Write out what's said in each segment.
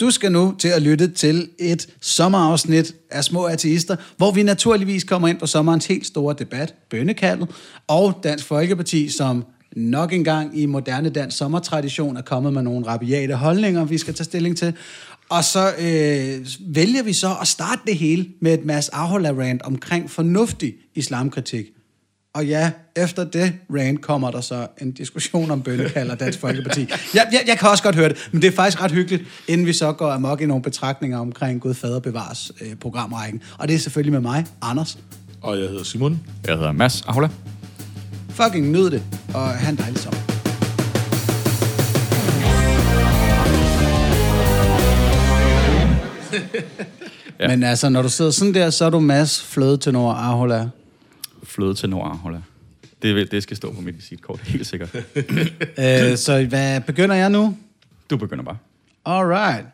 Du skal nu til at lytte til et sommerafsnit af Små Ateister, hvor vi naturligvis kommer ind på sommerens helt store debat, bønnekaldet, og Dansk Folkeparti, som nok engang i moderne dansk sommertradition er kommet med nogle rabiate holdninger, vi skal tage stilling til. Og så øh, vælger vi så at starte det hele med et masse Ahola-rant omkring fornuftig islamkritik. Og ja, efter det rant kommer der så en diskussion om bønnekald og Dansk Folkeparti. Jeg, jeg, jeg kan også godt høre det, men det er faktisk ret hyggeligt, inden vi så går amok i nogle betragtninger omkring Gud Fader Bevares øh, programrækken. Og det er selvfølgelig med mig, Anders. Og jeg hedder Simon. Jeg hedder Mads Ahola. Fucking nyd det, og have en dejlig sommer. ja. Men altså, når du sidder sådan der, så er du Mads fløde til Nord Ahola. Fløde til Nord Ahola. Det, det skal stå på mit visitkort, helt sikkert. øh, så hvad begynder jeg nu? Du begynder bare. Alright.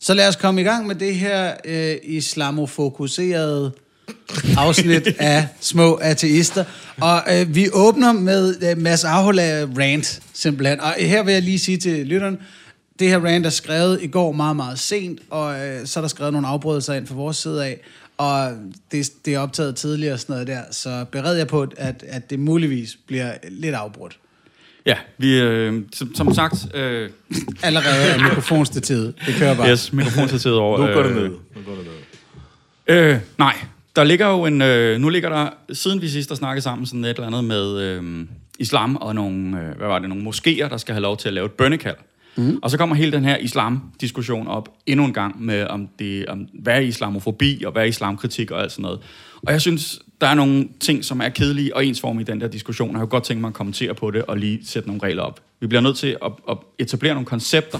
Så lad os komme i gang med det her øh, islamofokuserede afsnit af Små Ateister. Og øh, vi åbner med øh, Mads Ahola rant, simpelthen. Og her vil jeg lige sige til lytteren, det her rant er skrevet i går meget, meget sent, og øh, så er der skrevet nogle afbrydelser ind fra vores side af, og det, det er optaget tidligere og sådan noget der, så bered jeg på, at, at det muligvis bliver lidt afbrudt. Ja, vi, øh, som, som sagt... Øh... Allerede er mikrofonstativet. Det kører bare. Yes, mikrofonstativet over. Nu går det med. Nu går det med. Øh, nej, der ligger jo en... Øh, nu ligger der, siden vi sidst har snakket sammen, sådan et eller andet med øh, islam og nogle, øh, hvad var det, nogle moskéer, der skal have lov til at lave et bønnekald. Mm. Og så kommer hele den her islam-diskussion op endnu en gang med, om det, om, hvad er islamofobi og hvad er islamkritik og alt sådan noget. Og jeg synes, der er nogle ting, som er kedelige og ensformige i den der diskussion. Jeg har godt tænkt mig at kommentere på det og lige sætte nogle regler op. Vi bliver nødt til at, at etablere nogle koncepter.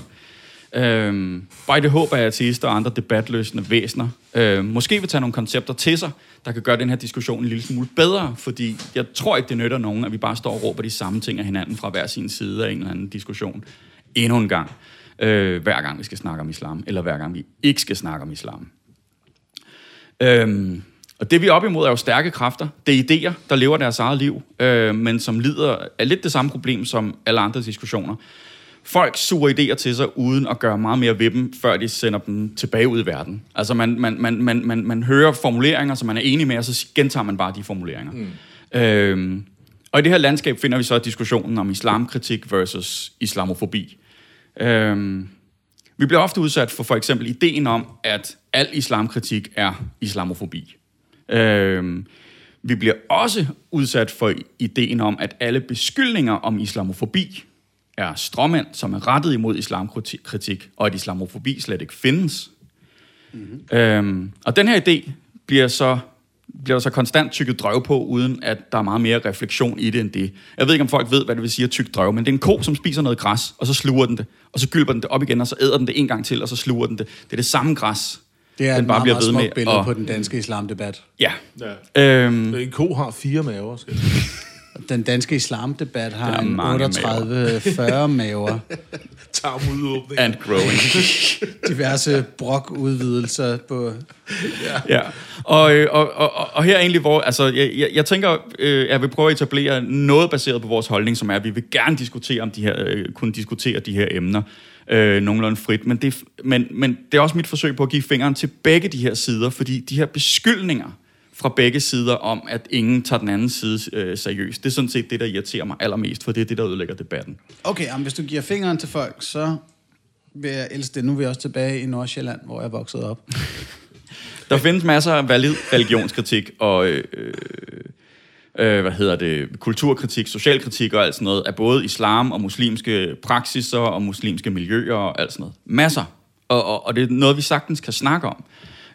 Øhm, bare i det håb, at ateister og andre debatløsende væsener øh, måske vil tage nogle koncepter til sig, der kan gøre den her diskussion en lille smule bedre, fordi jeg tror ikke, det nytter nogen, at vi bare står og råber de samme ting af hinanden fra hver sin side af en eller anden diskussion endnu en gang, øh, hver gang vi skal snakke om islam, eller hver gang vi ikke skal snakke om islam. Øhm, og det vi er op imod er jo stærke kræfter. Det er idéer, der lever deres eget liv, øh, men som lider af lidt det samme problem som alle andre diskussioner. Folk suger idéer til sig, uden at gøre meget mere ved dem, før de sender dem tilbage ud i verden. Altså man, man, man, man, man, man hører formuleringer, som man er enig med, og så gentager man bare de formuleringer. Mm. Øhm, og i det her landskab finder vi så diskussionen om islamkritik versus islamofobi. Øhm, vi bliver ofte udsat for for eksempel ideen om, at al islamkritik er islamofobi. Øhm, vi bliver også udsat for ideen om, at alle beskyldninger om islamofobi er stråmænd, som er rettet imod islamkritik, og at islamofobi slet ikke findes. Mm-hmm. Øhm, og den her idé bliver så bliver der så konstant tykket drøv på, uden at der er meget mere refleksion i det end det. Jeg ved ikke, om folk ved, hvad det vil sige at tykke drøv, men det er en ko, som spiser noget græs, og så sluger den det, og så gylper den det op igen, og så æder den det en gang til, og så sluger den det. Det er det samme græs. Det er den et bare meget, meget smukt billede og... på den danske islamdebat. Ja. ja. Øhm... En ko har fire maver, skal jeg Den danske islamdebat har en 38-40 maver. Tarmudåbning. And growing. Diverse brok-udvidelser på... Ja. ja. Og, øh, og, og, og her egentlig, hvor... Altså, jeg, jeg, jeg tænker, øh, jeg vil prøve at etablere noget baseret på vores holdning, som er, at vi vil gerne diskutere om de her, øh, kunne diskutere de her emner øh, nogenlunde frit. Men det, men, men det er også mit forsøg på at give fingeren til begge de her sider, fordi de her beskyldninger, fra begge sider om, at ingen tager den anden side øh, seriøst. Det er sådan set det, der irriterer mig allermest, for det er det, der ødelægger debatten. Okay, jamen, hvis du giver fingeren til folk, så vil jeg elske det. Nu er vi også tilbage i Nordsjælland, hvor jeg voksede op. der findes masser af valid religionskritik og... Øh, øh, hvad hedder det, kulturkritik, socialkritik og alt sådan noget, af både islam og muslimske praksiser og muslimske miljøer og alt sådan noget. Masser. Og, og, og det er noget, vi sagtens kan snakke om.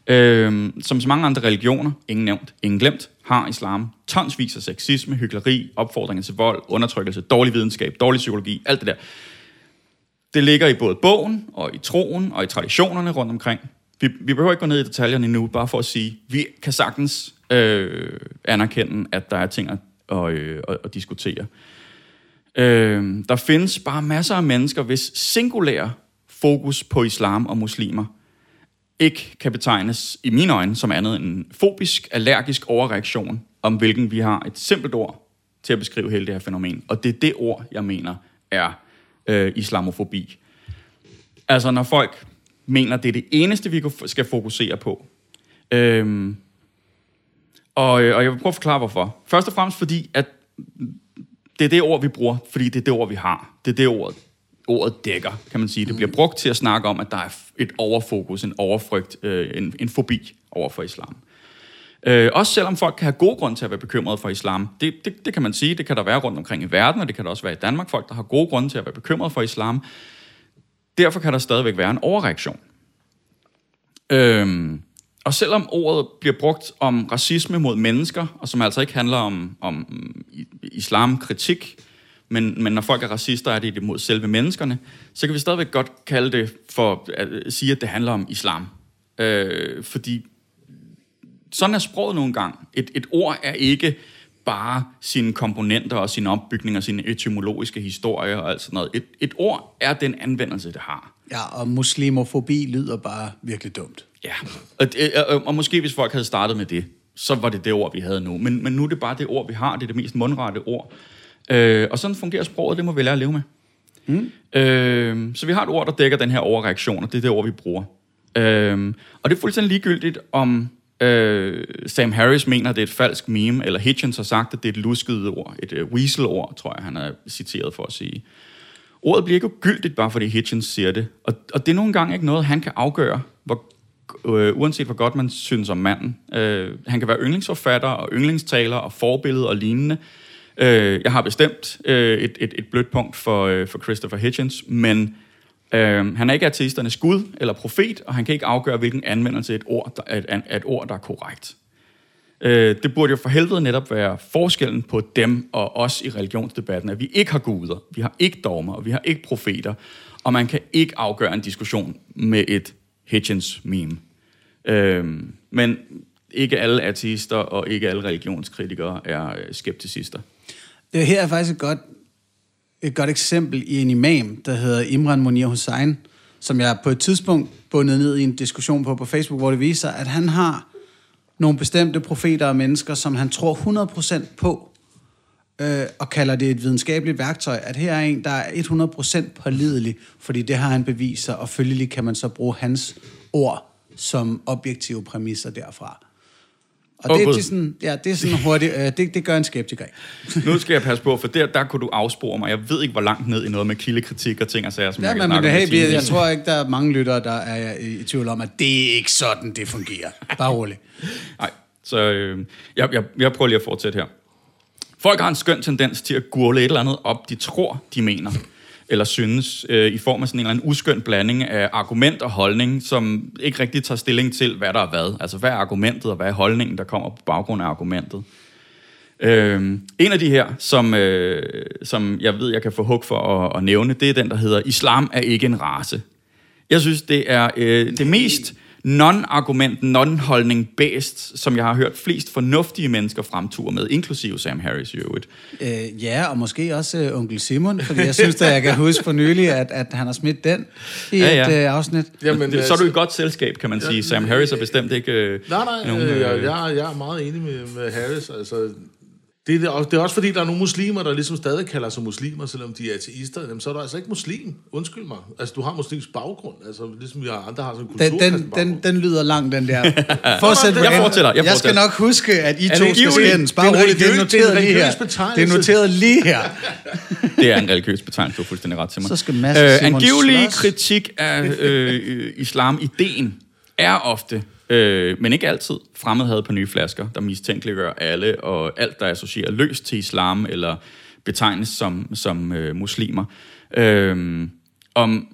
Øh, som så mange andre religioner, ingen nævnt, ingen glemt, har islam tonsvis af sexisme, hyggeleri, opfordringer til vold, undertrykkelse, dårlig videnskab, dårlig psykologi, alt det der. Det ligger i både bogen og i troen og i traditionerne rundt omkring. Vi, vi behøver ikke gå ned i detaljerne nu, bare for at sige, vi kan sagtens øh, anerkende, at der er ting at, og, øh, at, at diskutere. Øh, der findes bare masser af mennesker, hvis singulære fokus på islam og muslimer – ikke kan betegnes i mine øjne som andet end en fobisk, allergisk overreaktion, om hvilken vi har et simpelt ord til at beskrive hele det her fænomen. Og det er det ord, jeg mener er øh, islamofobi. Altså når folk mener, det er det eneste, vi skal fokusere på. Øhm, og, øh, og jeg vil prøve at forklare, hvorfor. Først og fremmest fordi, at det er det ord, vi bruger, fordi det er det ord, vi har. Det er det ord, ordet dækker, kan man sige. Det bliver brugt til at snakke om, at der er et overfokus, en overfrygt, øh, en, en fobi over for islam. Øh, også selvom folk kan have god grund til at være bekymrede for islam. Det, det, det kan man sige, det kan der være rundt omkring i verden, og det kan der også være i Danmark. Folk, der har god grund til at være bekymrede for islam. Derfor kan der stadigvæk være en overreaktion. Øh, og selvom ordet bliver brugt om racisme mod mennesker, og som altså ikke handler om, om islamkritik, men, men når folk er racister, er det mod selve menneskerne, så kan vi stadigvæk godt kalde det for at sige, at det handler om islam. Øh, fordi sådan er sproget nogle gange. Et, et ord er ikke bare sine komponenter og sin opbygning og sine etymologiske historier og alt sådan noget. Et, et ord er den anvendelse, det har. Ja, og muslimofobi lyder bare virkelig dumt. Ja, og, og, og måske hvis folk havde startet med det, så var det det ord, vi havde nu. Men, men nu er det bare det ord, vi har. Det er det mest mundrette ord. Øh, og sådan fungerer sproget, det må vi lære at leve med. Mm. Øh, så vi har et ord, der dækker den her overreaktion, og det er det ord, vi bruger. Øh, og det er fuldstændig ligegyldigt, om øh, Sam Harris mener, det er et falsk meme, eller Hitchens har sagt, at det er et lusket ord, et uh, weasel-ord, tror jeg, han er citeret for at sige. Ordet bliver ikke gyldigt, bare fordi Hitchens siger det. Og, og det er nogle gange ikke noget, han kan afgøre, hvor, øh, uanset hvor godt man synes om manden. Øh, han kan være yndlingsforfatter og yndlingstaler og forbillede og lignende. Øh, jeg har bestemt øh, et, et, et blødt punkt for, øh, for Christopher Hitchens, men øh, han er ikke ateisternes gud eller profet, og han kan ikke afgøre, hvilken anvendelse af et ord, der, et, et ord, der er korrekt. Øh, det burde jo for helvede netop være forskellen på dem og os i religionsdebatten, at vi ikke har guder, vi har ikke dogmer, og vi har ikke profeter, og man kan ikke afgøre en diskussion med et Hitchens meme. Øh, men ikke alle ateister og ikke alle religionskritikere er øh, skepticister. Det her er faktisk et godt, et godt eksempel i en imam, der hedder Imran Munir Hussein, som jeg på et tidspunkt bundet ned i en diskussion på på Facebook, hvor det viser, at han har nogle bestemte profeter og mennesker, som han tror 100% på, øh, og kalder det et videnskabeligt værktøj, at her er en, der er 100% pålidelig, fordi det har han beviser, og følgelig kan man så bruge hans ord som objektive præmisser derfra. Og oh, det, det, er sådan, ja, det er sådan hurtigt, øh, det, det gør en skeptiker ikke. nu skal jeg passe på, for der, der kunne du afspore mig. Jeg ved ikke, hvor langt ned i noget med kildekritik og ting og sager, som ja, jeg men, men hey, jeg, jeg tror ikke, der er mange lyttere, der er i, i tvivl om, at det er ikke sådan, det fungerer. Bare roligt. Nej, så øh, jeg, jeg, jeg prøver lige at fortsætte her. Folk har en skøn tendens til at gurle et eller andet op, de tror, de mener eller synes, øh, i form af sådan en eller anden uskøn blanding af argument og holdning, som ikke rigtig tager stilling til, hvad der er hvad. Altså, hvad er argumentet, og hvad er holdningen, der kommer på baggrund af argumentet. Øh, en af de her, som, øh, som jeg ved, jeg kan få hug for at, at nævne, det er den, der hedder, Islam er ikke en race. Jeg synes, det er øh, det mest non-argument, non-holdning based, som jeg har hørt flest fornuftige mennesker fremture med, inklusive Sam Harris i øvrigt. Øh, ja, og måske også uh, onkel Simon, fordi jeg synes, at jeg kan huske for nylig, at, at han har smidt den i ja, ja. et uh, afsnit. Jamen, det, så er du i godt selskab, kan man ja, sige. Sam Harris er bestemt ikke... Uh, nej, nej, nogen, uh, jeg, jeg, jeg er meget enig med, med Harris. Altså, det er, det er også fordi, der er nogle muslimer, der ligesom stadig kalder sig muslimer, selvom de er ateister. Jamen, så er du altså ikke muslim. Undskyld mig. Altså, du har muslimsk baggrund. Altså, ligesom vi har andre har sådan en kultur. Den, den, den, den lyder lang, den der. Fortsæt, jeg, fortæller, jeg, jeg skal nok huske, at I to skal skændes. Bare roligt, det er noteret lige her. Det er noteret lige her. det er en religiøs betegnelse, du er fuldstændig ret til mig. Så skal Mads øh, Angivelig kritik af øh, islam-ideen er ofte øh, men ikke altid, Fremmedhad på nye flasker, der mistænkeliggør alle, og alt, der associerer løst til islam, eller betegnes som, som øh, muslimer. Øh, om,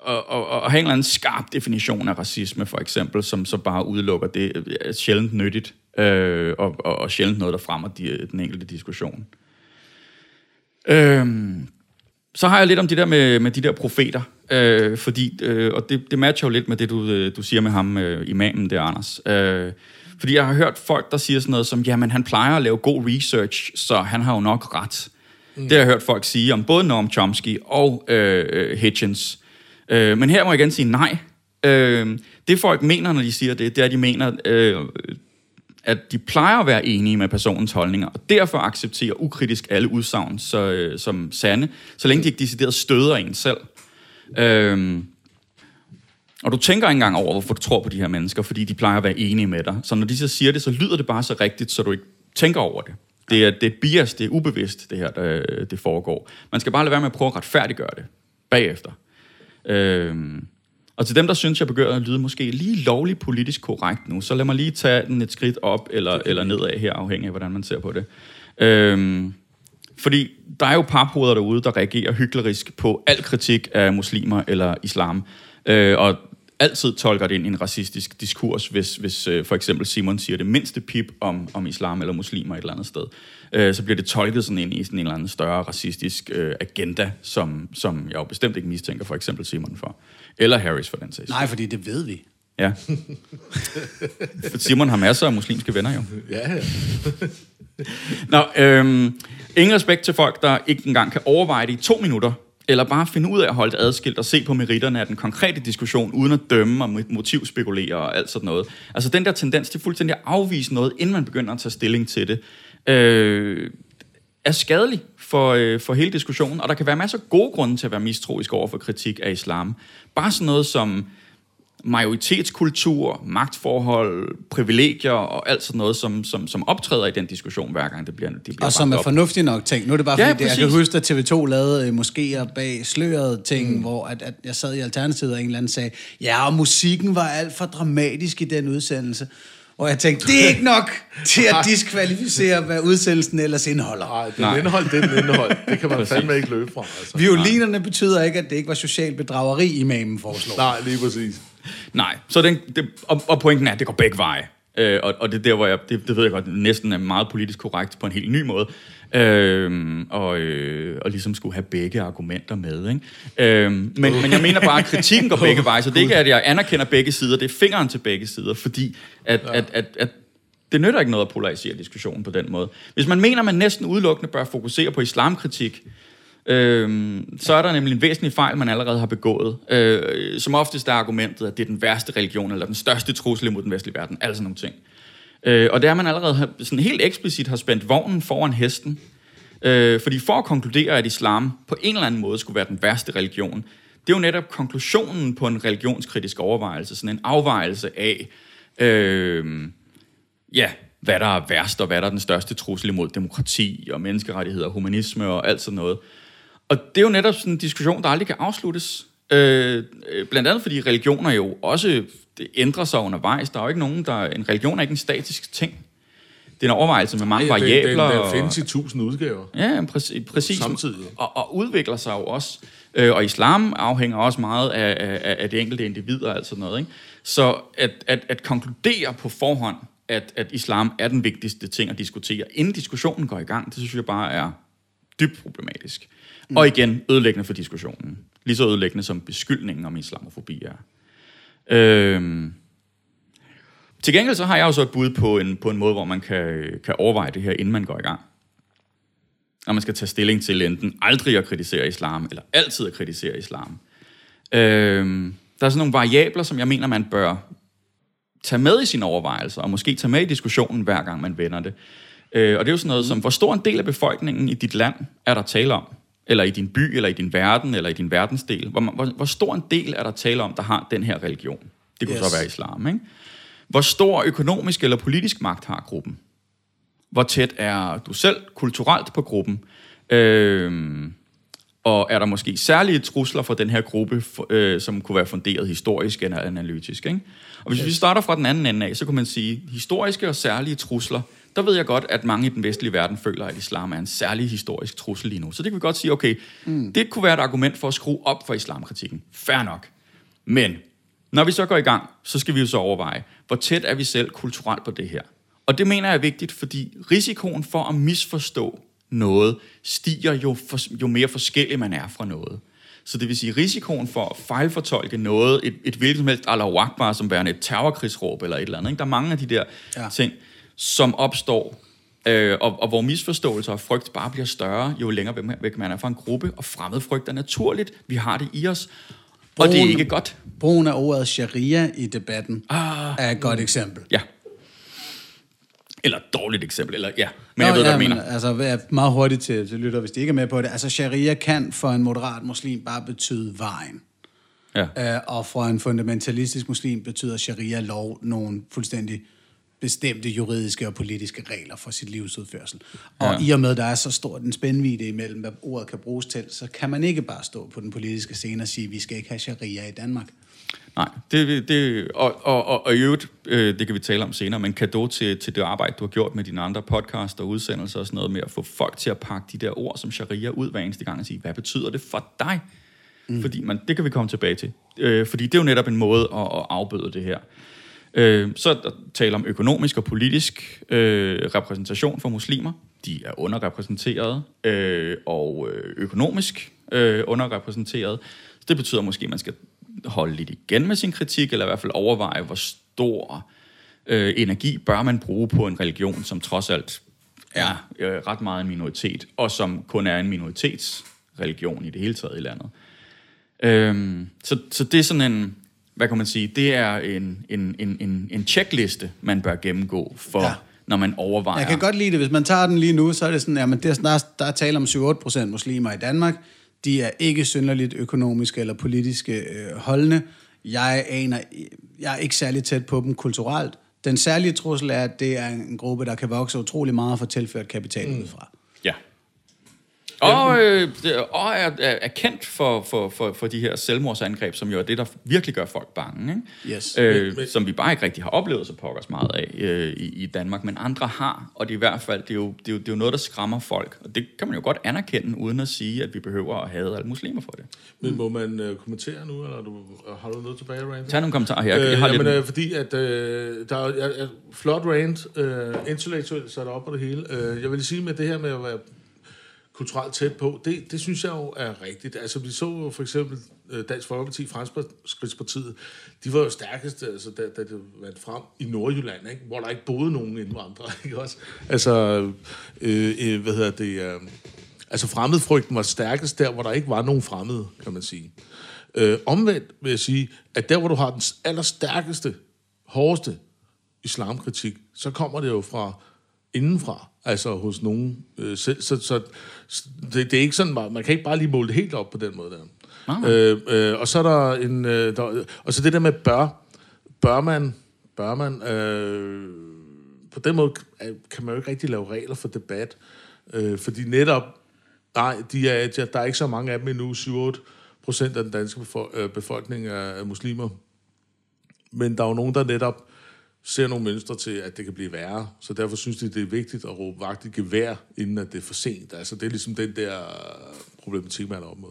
og, og, og have en eller anden skarp definition af racisme, for eksempel, som så bare udelukker det, er sjældent nyttigt, øh, og, og, og sjældent noget, der fremmer de, den enkelte diskussion. Øh, så har jeg lidt om det der med, med de der profeter, øh, fordi, øh, og det, det matcher jo lidt med det, du, øh, du siger med ham, øh, imamen der, Anders. Øh, fordi jeg har hørt folk, der siger sådan noget som, jamen han plejer at lave god research, så han har jo nok ret. Mm. Det har jeg hørt folk sige om både Noam Chomsky og øh, Hitchens. Øh, men her må jeg igen sige nej. Øh, det folk mener, når de siger det, det er, at de mener, øh, at de plejer at være enige med personens holdninger, og derfor accepterer ukritisk alle udsagn så, øh, som sande, så længe de ikke decideret støder en selv. Øhm, Og du tænker ikke engang over, hvorfor du tror på de her mennesker, fordi de plejer at være enige med dig. Så når de så siger det, så lyder det bare så rigtigt, så du ikke tænker over det. Det er, det er bias, det er ubevidst, det her, der, øh, det foregår. Man skal bare lade være med at prøve at retfærdiggøre det bagefter. Øhm, og til dem, der synes, jeg begynder at lyde måske lige lovligt politisk korrekt nu, så lad mig lige tage den et skridt op eller, eller nedad her, afhængig af, hvordan man ser på det. Øhm, fordi der er jo paphoveder derude, der reagerer hyklerisk på al kritik af muslimer eller islam. Øh, og altid tolker det ind i en racistisk diskurs, hvis, hvis øh, for eksempel Simon siger det mindste pip om, om islam eller muslimer et eller andet sted. Øh, så bliver det tolket sådan ind i sådan en eller anden større racistisk øh, agenda, som, som jeg jo bestemt ikke mistænker for eksempel Simon for. Eller Harris for den sags. Nej, fordi det ved vi. Ja. For Simon har masser af muslimske venner jo. Ja, ja. Nå, øhm, ingen respekt til folk, der ikke engang kan overveje det i to minutter, eller bare finde ud af at holde det adskilt og se på meritterne af den konkrete diskussion, uden at dømme og motivspekulere og alt sådan noget. Altså den der tendens til fuldstændig at afvise noget, inden man begynder at tage stilling til det, øh, er skadelig for, øh, for hele diskussionen, og der kan være masser af gode grunde til at være mistroisk over for kritik af islam. Bare sådan noget som majoritetskultur, magtforhold, privilegier og alt sådan noget, som, som, som optræder i den diskussion, hver gang det bliver, det bliver Og som er fornuftigt nok ting. Nu er det bare Ja, fordi, det, jeg kan huske, at TV2 lavede øh, moskéer bag sløret ting, mm. hvor at, at jeg sad i Alternativet, og en eller anden sagde, ja, og musikken var alt for dramatisk i den udsendelse. Og jeg tænkte, det er ikke nok til at diskvalificere, hvad udsendelsen ellers indeholder. Nej, den Nej. indhold, det er den indhold. Det kan man Præcis. fandme ikke løbe fra. Altså. Violinerne betyder ikke, at det ikke var social bedrageri, imamen foreslår. Nej, lige præcis. Nej, så den, det, og, og pointen er, at det går begge veje. Øh, og, og det er der, hvor jeg, det, det ved jeg godt, næsten er meget politisk korrekt på en helt ny måde. Øh, og, øh, og ligesom skulle have begge argumenter med. Ikke? Øh, men, men jeg mener bare, at kritikken går begge veje, så det er ikke, at jeg anerkender begge sider, det er fingeren til begge sider, fordi at, ja. at, at, at det nytter ikke noget at polarisere diskussionen på den måde. Hvis man mener, at man næsten udelukkende bør fokusere på islamkritik, Øhm, så er der nemlig en væsentlig fejl, man allerede har begået. Øh, som oftest er argumentet, at det er den værste religion, eller den største trussel mod den vestlige verden. Sådan nogle ting. Øh, og det er, at man allerede har, sådan helt eksplicit har spændt vognen foran hesten. Øh, fordi for at konkludere, at islam på en eller anden måde skulle være den værste religion, det er jo netop konklusionen på en religionskritisk overvejelse, sådan en afvejelse af, øh, ja, hvad der er værst, og hvad der er den største trussel imod demokrati og menneskerettigheder, og humanisme og alt sådan noget. Og det er jo netop sådan en diskussion, der aldrig kan afsluttes. Øh, øh blandt andet fordi religioner jo også det ændrer sig undervejs. Der er jo ikke nogen, der... En religion er ikke en statisk ting. Det er en overvejelse med mange Den, den, variabler. den og- findes i tusind udgaver. Ja, præcis. præcis. Samtidig. Og, og udvikler sig jo også. Øh, og islam afhænger også meget af, af, af det enkelte individ og alt sådan noget. Ikke? Så at, at, at konkludere på forhånd, at, at islam er den vigtigste ting at diskutere, inden diskussionen går i gang, det synes jeg bare er dybt problematisk. Mm. Og igen, ødelæggende for diskussionen. Lige så ødelæggende som beskyldningen om islamofobi er. Øhm. Til gengæld så har jeg jo så et bud på en, på en måde, hvor man kan, kan overveje det her, inden man går i gang når man skal tage stilling til enten aldrig at kritisere islam, eller altid at kritisere islam. Øhm, der er sådan nogle variabler, som jeg mener, man bør tage med i sine overvejelser, og måske tage med i diskussionen, hver gang man vender det. Øh, og det er jo sådan noget som, hvor stor en del af befolkningen i dit land er der tale om? Eller i din by, eller i din verden, eller i din verdensdel? Hvor, hvor, hvor stor en del er der tale om, der har den her religion? Det kunne Yes. så være islam, ikke? Hvor stor økonomisk eller politisk magt har gruppen? Hvor tæt er du selv kulturelt på gruppen? Øhm, og er der måske særlige trusler for den her gruppe, øh, som kunne være funderet historisk eller analytisk? Ikke? Og hvis yes. vi starter fra den anden ende af, så kunne man sige, historiske og særlige trusler, der ved jeg godt, at mange i den vestlige verden føler, at islam er en særlig historisk trussel lige nu. Så det kan vi godt sige, okay, mm. det kunne være et argument for at skrue op for islamkritikken. Fair nok. Men når vi så går i gang, så skal vi jo så overveje, hvor tæt er vi selv kulturelt på det her. Og det mener jeg er vigtigt, fordi risikoen for at misforstå noget stiger jo, for, jo mere forskellig man er fra noget. Så det vil sige, risikoen for at fejlfortolke noget, et, et hvilket som helst Allahu Akbar, som værende et terrorkrigsråb eller et eller andet. Ikke? Der er mange af de der ja. ting, som opstår, øh, og, og hvor misforståelser og frygt bare bliver større, jo længere væk man- er fra en gruppe, og fremmed frygt er naturligt. Vi har det i os, og det er Brugen- ikke godt. Brugen af ordet sharia i debatten Ah. er et godt eksempel. Ja. Eller et dårligt eksempel, eller ja. Men jeg ved, hvad ja, du mener. Men, altså, jeg meget hurtigt til, til lytter, hvis de ikke er med på det. Altså, sharia kan for en moderat muslim bare betyde vejen. Ja. Øh, og for en fundamentalistisk muslim betyder sharia-lov nogle fuldstændig bestemte juridiske og politiske regler for sit livsudførsel. Og Ja. i og med, at der er så stor en spændvidde imellem, hvad ordet kan bruges til, så kan man ikke bare stå på den politiske scene og sige, at vi skal ikke have sharia i Danmark. Nej, det, det, og, og, og, og i øvrigt, øh, det kan vi tale om senere, men kado til, til det arbejde, du har gjort med dine andre podcasts og udsendelser og sådan noget med at få folk til at pakke de der ord som sharia ud hver eneste gang og sige, hvad betyder det for dig? Mm. Fordi man, det kan vi komme tilbage til. Øh, fordi det er jo netop en måde at, at afbøde det her. Øh, så taler om økonomisk og politisk øh, repræsentation for muslimer. De er underrepræsenteret øh, og øh, økonomisk øh, underrepræsenteret. Så det betyder måske, at man skal holde lidt igen med sin kritik, eller i hvert fald overveje, hvor stor øh, energi bør man bruge på en religion, som trods alt er øh, ret meget en minoritet, og som kun er en minoritetsreligion i det hele taget i landet. Øhm, så, så det er sådan en, hvad kan man sige, det er en, en, en, en, en checkliste, man bør gennemgå, for, ja. Når man overvejer. Jeg kan godt lide det. Hvis man tager den lige nu, så er det sådan, at der, der, der er tale om 7-8% muslimer i Danmark. De er ikke synderligt økonomisk eller politisk øh, holdende. Jeg, aner, jeg er ikke særlig tæt på dem kulturelt. Den særlige trussel er, at det er en gruppe, der kan vokse utrolig meget og få tilført kapital mm. udefra. Og, øh, og er, er, kendt for, for, for, for de her selvmordsangreb, som jo er det, der virkelig gør folk bange. Ikke? Yes. Øh, Men- som vi bare ikke rigtig har oplevet så pokkers meget af øh, i, i Danmark, men andre har, og det er i hvert fald det er, jo, det, er jo, det er jo noget, der skræmmer folk. Og det kan man jo godt anerkende, uden at sige, at vi behøver at have alle muslimer for det. Men må man øh, kommentere nu, eller du, har du noget tilbage, Randy? Tag nogle kommentarer her. Øh, Jeg har jamen, lidt... øh, fordi at øh, der er, er, er flot rant, øh, intellektuelt sat op på det hele. Øh, jeg vil sige med det her med at være kulturelt tæt på, det, det synes jeg jo er rigtigt. Altså vi så jo for eksempel øh, Dansk Folkeparti, Fremskridspartiet, de var jo stærkest, altså, da, da det vandt frem i Nordjylland, ikke? hvor der ikke boede nogen indvandrere. Ikke også? Altså, øh, øh, hvad hedder det... Øh, altså fremmedfrygten var stærkest der, hvor der ikke var nogen fremmede, kan man sige. Øh, omvendt vil jeg sige, at der, hvor du har den allerstærkeste, hårdeste islamkritik, så kommer det jo fra indenfra, altså hos nogen øh, selv. Så, så det, det er ikke sådan, man man kan ikke bare lige måle det helt op på den måde der. Øh, øh, og så er der en, øh, der, og så det der med bør, bør man, bør man, øh, på den måde kan man jo ikke rigtig lave regler for debat, øh, fordi netop, nej, de er, de, der er ikke så mange af dem endnu, 7-8 procent af den danske øh, befolkning er, er muslimer, men der er jo nogen, der netop ser nogle mønstre til, at det kan blive værre. Så derfor synes de, det er vigtigt at råbe vagt i gevær, inden at det er for sent. Altså, det er ligesom den der øh, problematik, man er op mod.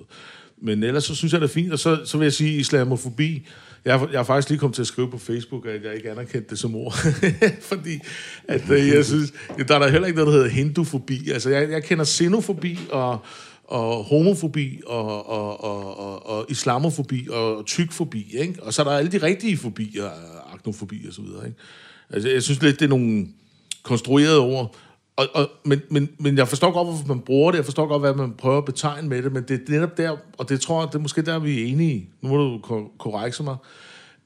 Men ellers så synes jeg, det er fint. Og så, så vil jeg sige, islamofobi. Jeg, har- jeg har faktisk lige kommet til at skrive på Facebook, at jeg ikke anerkendte det som ord. Fordi at, øh, jeg synes, der er der heller ikke noget, der hedder hindufobi. Altså, jeg, jeg kender xenofobi og og homofobi, og, og, og, og, og islamofobi, og tykfobi, ikke? Og så er der alle de rigtige fobier, arachnofobi og så videre, ikke? Altså, jeg synes lidt, det er nogle konstruerede ord. Og, og, men, men, men jeg forstår godt, hvorfor man bruger det. Jeg forstår godt, hvad man prøver at betegne med det. Men det er netop der, og det tror jeg, det er måske der, vi er enige. Nu må du ko- korrekse mig.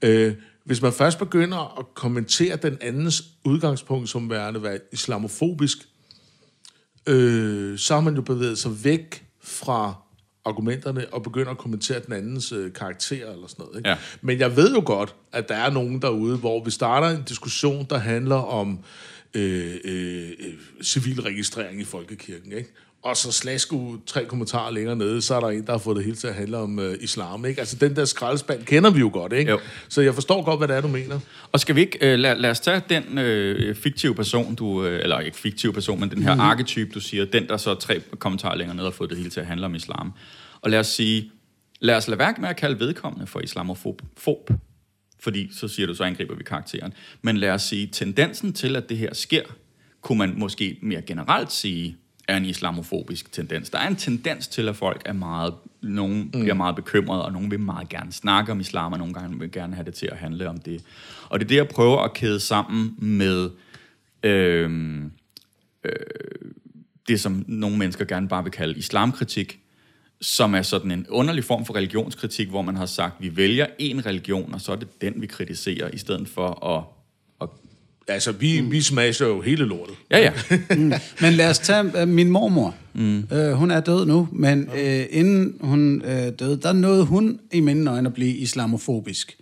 Øh, hvis man først begynder at kommentere den andens udgangspunkt som værende være islamofobisk, øh, så har man jo bevæget sig væk fra argumenterne og begynder at kommentere den andens øh, karakter eller sådan noget. Ikke? Ja. Men jeg ved jo godt, at der er nogen derude, hvor vi starter en diskussion, der handler om øh, øh, øh, civilregistrering i folkekirken, ikke? Og så slasko tre kommentarer længere nede, så er der en, der har fået det hele til at handle om øh, islam, ikke? Altså den der skraldespand kender vi jo godt, ikke? Jo. Så jeg forstår godt, hvad det er, du mener. Og skal vi ikke, øh, lad, lad os tage den øh, fiktive person, du, øh, eller ikke fiktive person, men den her mm-hmm. arketype, du siger, den der så tre kommentarer længere ned har fået det hele til at handle om islam. Og lad os sige, lad os lade være med at kalde vedkommende for islamofob, fob, fordi så siger du, så angriber vi karakteren. Men lad os sige, tendensen til, at det her sker, kunne man måske mere generelt sige, er en islamofobisk tendens. Der er en tendens til, at folk er meget, nogen mm. bliver meget bekymrede, og nogen vil meget gerne snakke om islam, og nogle gange vil gerne have det til at handle om det. Og det er det, jeg prøver at kæde sammen med øh, øh, det, som nogle mennesker gerne bare vil kalde islamkritik, som er sådan en underlig form for religionskritik, hvor man har sagt, vi vælger en religion, og så er det den, vi kritiserer, i stedet for at, at Altså, vi, vi smasher jo hele lortet. Ja, ja. Men lad os tage øh, min mormor. Mm. Øh, hun er død nu, men øh, inden hun øh, døde, der nåede hun i mine øjne at blive islamofobisk.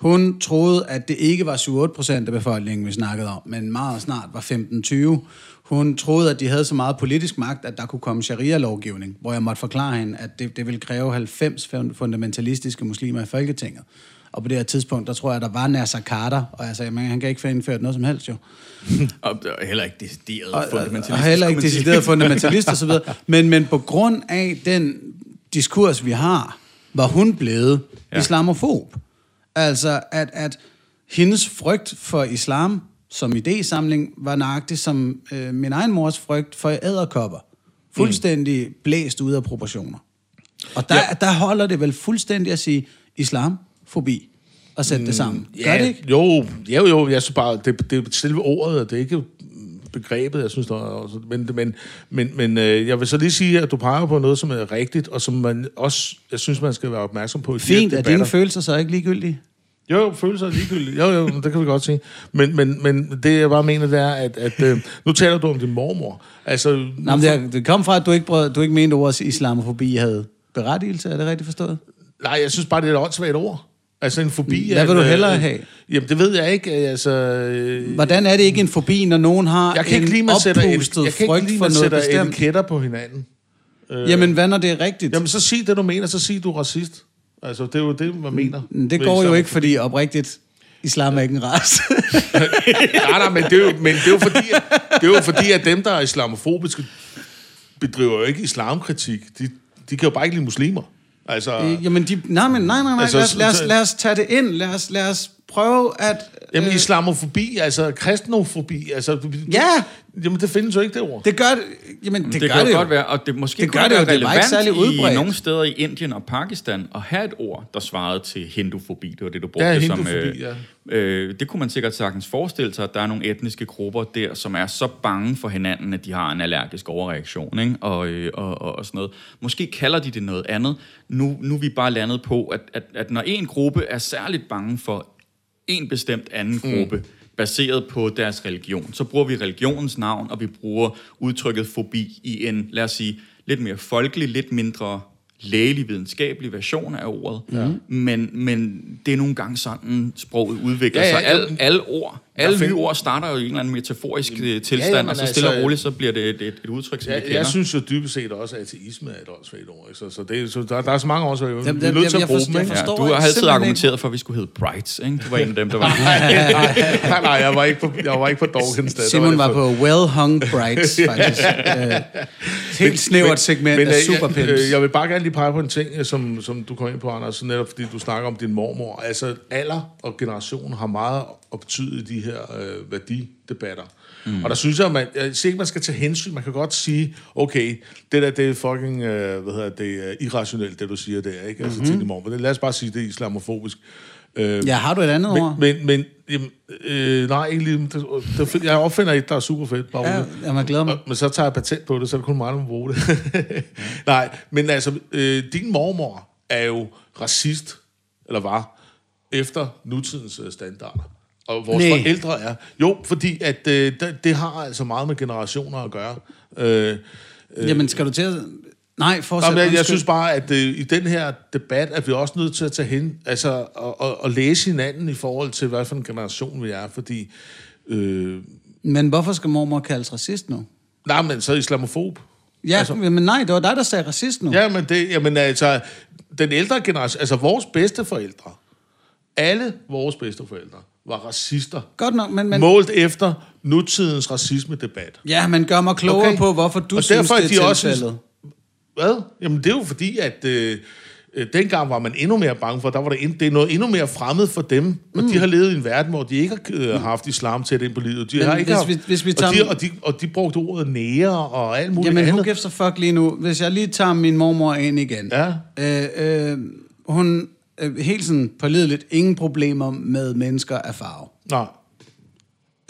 Hun troede, at det ikke var 7-8 procent af befolkningen, vi snakkede om, men meget snart var 15-20. Hun troede, at de havde så meget politisk magt, at der kunne komme sharia-lovgivning, hvor jeg måtte forklare hende, at det, det ville kræve 90 fundamentalistiske muslimer i Folketinget. Og på det her tidspunkt, der tror jeg, der var Nasser Carter, og jeg sagde, man, han kan ikke få indført noget som helst jo. Og heller ikke decideret Og, fundamentalistisk. og heller ikke decideret fundamentalist og så videre. Men, men på grund af den diskurs, vi har, var hun blevet ja. Islamofob. Altså, at, at hendes frygt for islam som idésamling var nøjagtig som øh, min egen mors frygt for æderkopper. Fuldstændig blæst ud af proportioner. Og der, ja. der holder det vel fuldstændig at sige islamofobi og sætte mm, det sammen. Gør det ikke? Jo, jo, jo, jeg synes bare, det, det er selve ordet, og det er ikke begrebet, jeg synes, der er også, men, men, men, men øh, jeg vil så lige sige, at du peger på noget, som er rigtigt, og som man også, jeg synes, man skal være opmærksom på i Fint, er dine følelser så ikke ligegyldige? Jo, jo, følelser er ligegyldigt. Jo, jo, det kan vi godt sige. Men, men, men det, jeg bare mener, det er, at, at øh, nu taler du om din mormor. Altså, Nå, men det, det kom fra, at du ikke, brød, du ikke mente, at ordet islamofobi havde berettigelse. Er det rigtigt forstået? nej, jeg synes bare, det er et åndssvagt ord. Altså en fobi Hvad vil en, du hellere øh, have? Jamen, det ved jeg ikke. Altså, øh, Hvordan er det ikke en fobi, når nogen har jeg kan en ikke lide, man sætter, oppustet jeg kan ikke frygt lide, for man noget sætter etiketter på hinanden. Jamen, hvad når det er rigtigt? Jamen, så sig det, du mener, så sig, du er racist. Altså, det er jo det, man mener. Mm, det med går jo ikke, fordi oprigtigt, islam er ikke en race. nej, nej, men det er jo, men det er jo fordi, at, det er jo fordi, at dem, der er islamofobiske, bedriver jo ikke islamkritik. De, de kan jo bare ikke lide muslimer. Altså, Øh, Jamen, de, nej, men nej, nej, nej. Altså, lad, os, lad, os, lad os tage det ind. Lad os, lad os prøve at... jamen, øh, islamofobi, altså kristenofobi, altså... du- du- Ja! Jamen, det findes jo ikke, det ord. det gør det. Jamen, det, Det, det kan gør jo det jo. godt være, og det måske Det gør det være jo, det var ikke relevant særlig udbredt. i nogle steder i Indien og Pakistan at have et ord, der svarede til hindufobi. Det var det, du brugte Ja, som... hindufobi, ja. øh, det kunne man sikkert sagtens forestille sig, at der er nogle etniske grupper der, som er så bange for hinanden, at de har en allergisk overreaktion, ikke? Og, øh, og, og, og sådan noget. Måske kalder de det noget andet. Nu, nu er vi bare landet på, at, at, at når en gruppe er særligt bange for en bestemt anden gruppe, mm. baseret på deres religion. Så bruger vi religionens navn, og vi bruger udtrykket fobi i en, lad os sige, lidt mere folkelig, lidt mindre lægelig videnskabelig version af ordet. Ja. Men, men det er nogle gange sådan, sproget udvikler Ja, ja, sig. Alle, ja. alle ord, alle find- nye ord starter jo i en eller anden metaforisk ja, tilstand, ja, ja, men og så stille altså- og roligt, så bliver det et, et, et udtryk, som vi Jeg, kender. jeg synes jo dybest set også, at ateisme er et åndssvagt ord. Ikke? Så, så, det, så der, der er så mange årsager. Vi er nødt til jeg at bruge forstår- dem, ikke? jeg ja, du har altid simpelthen argumenteret for, at vi skulle hedde Brights, ikke? Du var en af dem, der var... nej, nej, jeg var ikke på, jeg var ikke på Dawkins. da. Der Simon var for- på Well Hung Brights, faktisk. Øh, helt snævert segment af øh, superpimps. Jeg, øh, jeg vil bare gerne lige pege på en ting, øh, som, som du kom ind på, Anders, netop fordi du snakker om din mormor. Altså, alder og generation har meget at betyde i de her øh, værdidebatter. Mm. Og der synes jeg, man, jeg siger ikke, man skal tage hensyn. Man kan godt sige, okay, det der, det er fucking, øh, hvad hedder det, øh, irrationelt, det du siger der, ikke? Altså, mm-hmm. til din mormor. Det- Lad os bare sige, det er islamofobisk. Øh, Ja, har du et andet ord? men, men, men jamen, øh, nej, lige. Det, det, jeg opfinder et, der er super fedt. Bare Ja, jeg glæder mig. Men så tager jeg patent på det, så er det kun mig, der må bruge det. Nej, men altså, øh, din mormor er jo racist, eller var, efter nutidens øh, standarder. Og vores Næh. forældre er. Jo, fordi at øh, det, det har altså meget med generationer at gøre. Øh, Jamen, skal du til at... Nej, fortsæt. Jamen, jeg, jeg synes bare, at øh, i den her debat er vi også nødt til at tage hen, altså og, og, og læse hinanden i forhold til, hvad for en generation vi er, fordi... Øh, Men hvorfor skal mormor kaldes racist nu? nej, men så islamofob. Ja, altså, men nej, det var dig, der sagde racist nu. Ja, men det, jamen altså, den ældre generation, altså vores bedsteforældre, alle vores bedsteforældre var racister. Godt nok, men... men Målt efter nutidens racisme-debat. ja, men gør mig klogere Okay. på, hvorfor du Og synes, derfor er det er de også- tilfældet. Hvad? Jamen det er jo fordi, at øh, øh, dengang var man endnu mere bange for, der var der end, det er noget endnu mere fremmed for dem, og Mm. de har levet i en verden, hvor de ikke har øh, haft islam tæt ind på livet. De Men har ikke hvis haft, vi- hvis vi og, tager- de, og, de, og de brugte ordet nære og alt muligt Jamen, who andet. gives a fuck lige nu? Hvis jeg lige tager min mormor ind igen. Ja. Øh, øh, hun øh, helt sådan pålideligt ingen problemer med mennesker af farve. Nej.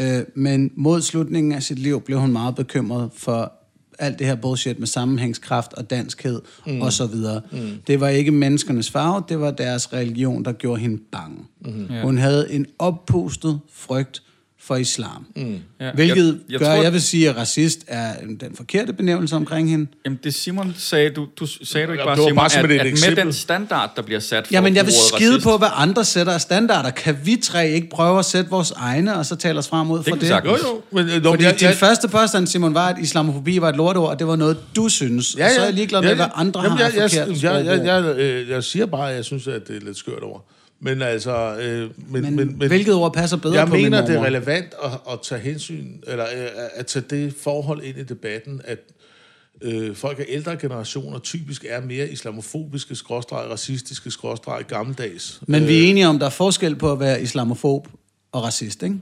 Øh, men mod slutningen af sit liv blev hun meget bekymret for alt det her bullshit med sammenhængskraft og danskhed mm. og så videre. Mm. Det var ikke menneskernes farve, det var deres religion, der gjorde hende bange. Mm. Ja. Hun havde en oppustet frygt for islam. Mm. Ja, Hvilket jeg- jeg, jeg gør, tror- jeg vil sige, at racist er den forkerte benævnelse omkring hende. Jamen, det Simon sagde, du, du sagde du ikke Ja, bare, det Simon, bare at, at med den standard, der bliver sat for Jamen, jeg vil skide racist, på, hvad andre sætter af standarder. Kan vi tre ikke prøve at sætte vores egne, og så tale os frem ud fra kan vi det? sagtens. Jo, jo. Men, øh, Fordi jeg, din jeg, første påstand, Simon, var, at islamofobi var et lorteord, og det var noget, du synes. Ja, ja. Og så er jeg ligeglad med, hvad andre Jamen, har jeg, jeg, forkert jeg, jeg, jeg, øh, jeg siger bare, at jeg synes, at det er lidt skørt over. Men altså... Øh, men, Men, men, men, hvilket ord passer bedre jeg på min mener, det er relevant at, at tage hensyn, eller øh, at tage det forhold ind i debatten, at øh, folk af ældre generationer typisk er mere islamofobiske, skråstreg, racistiske, skråstreg, gammeldags. Men vi er enige om, der er forskel på at være islamofob og racist, ikke?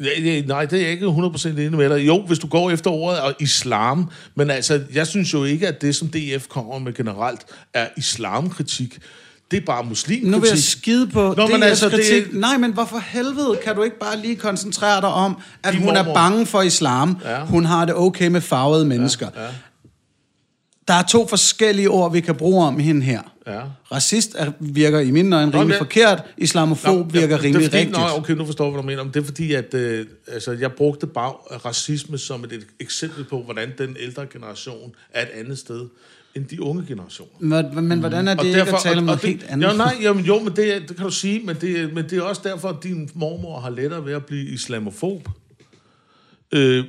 Ja, ja, nej, det er jeg ikke 100% enig med dig. Jo, hvis du går efter ordet og islam, men altså, jeg synes jo ikke, at det, som DF kommer med generelt, er islamkritik. Det er bare muslimkritik. Nu vil jeg skide på Nå, men altså, det- kritik. Nej, men hvorfor helvede kan du ikke bare lige koncentrere dig om, at Din hun er mormor. bange for islam. Ja. Hun har det okay med farvede mennesker. ja. Der er to forskellige ord, vi kan bruge om hende her. Ja. Racist er, virker i mine øjne Nå, rimelig men- forkert. Islamofob virker det er rimelig fordi, rigtigt. Nå, okay, nu forstår jeg, hvad du mener. Men det er fordi, at øh, altså, jeg brugte bare racisme som et eksempel på, hvordan den ældre generation er et andet sted end de unge generationer. Men, men hvordan er det ikke at tale om noget det, helt andet? Jo, nej, jamen, jo, men det, er- det kan du sige, men det, men det er også derfor, at din mormor har lettere ved at blive islamofob. Øh,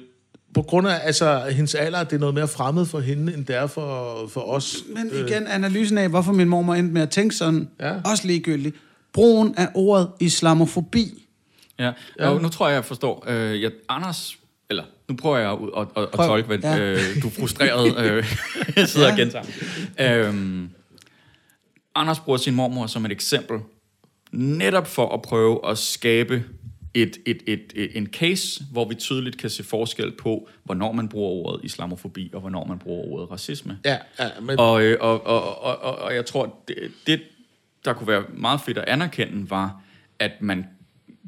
på grund af altså, hendes alder, det er noget mere fremmed for hende, end det er for, for os. Men igen, analysen af, hvorfor min mormor endte med at tænke sådan, Ja. ja. også ligegyldigt. Brugen af ordet islamofobi. Ja, ja. Og nu tror jeg, jeg forstår. Øh, jeg, Anders, eller nu prøver jeg at, at, at, at tolke, hvad Ja. øh, du er frustreret øh, sidder Ja. og gentager. Øhm, Anders bruger sin mormor som et eksempel, netop for at prøve at skabe et, et, et, et, en case, hvor vi tydeligt kan se forskel på, hvornår man bruger ordet islamofobi, og hvornår man bruger ordet racisme. Ja, ja, men, Og, øh, og, og, og, og, og jeg tror, det, det, der kunne være meget fedt at anerkende, var, at man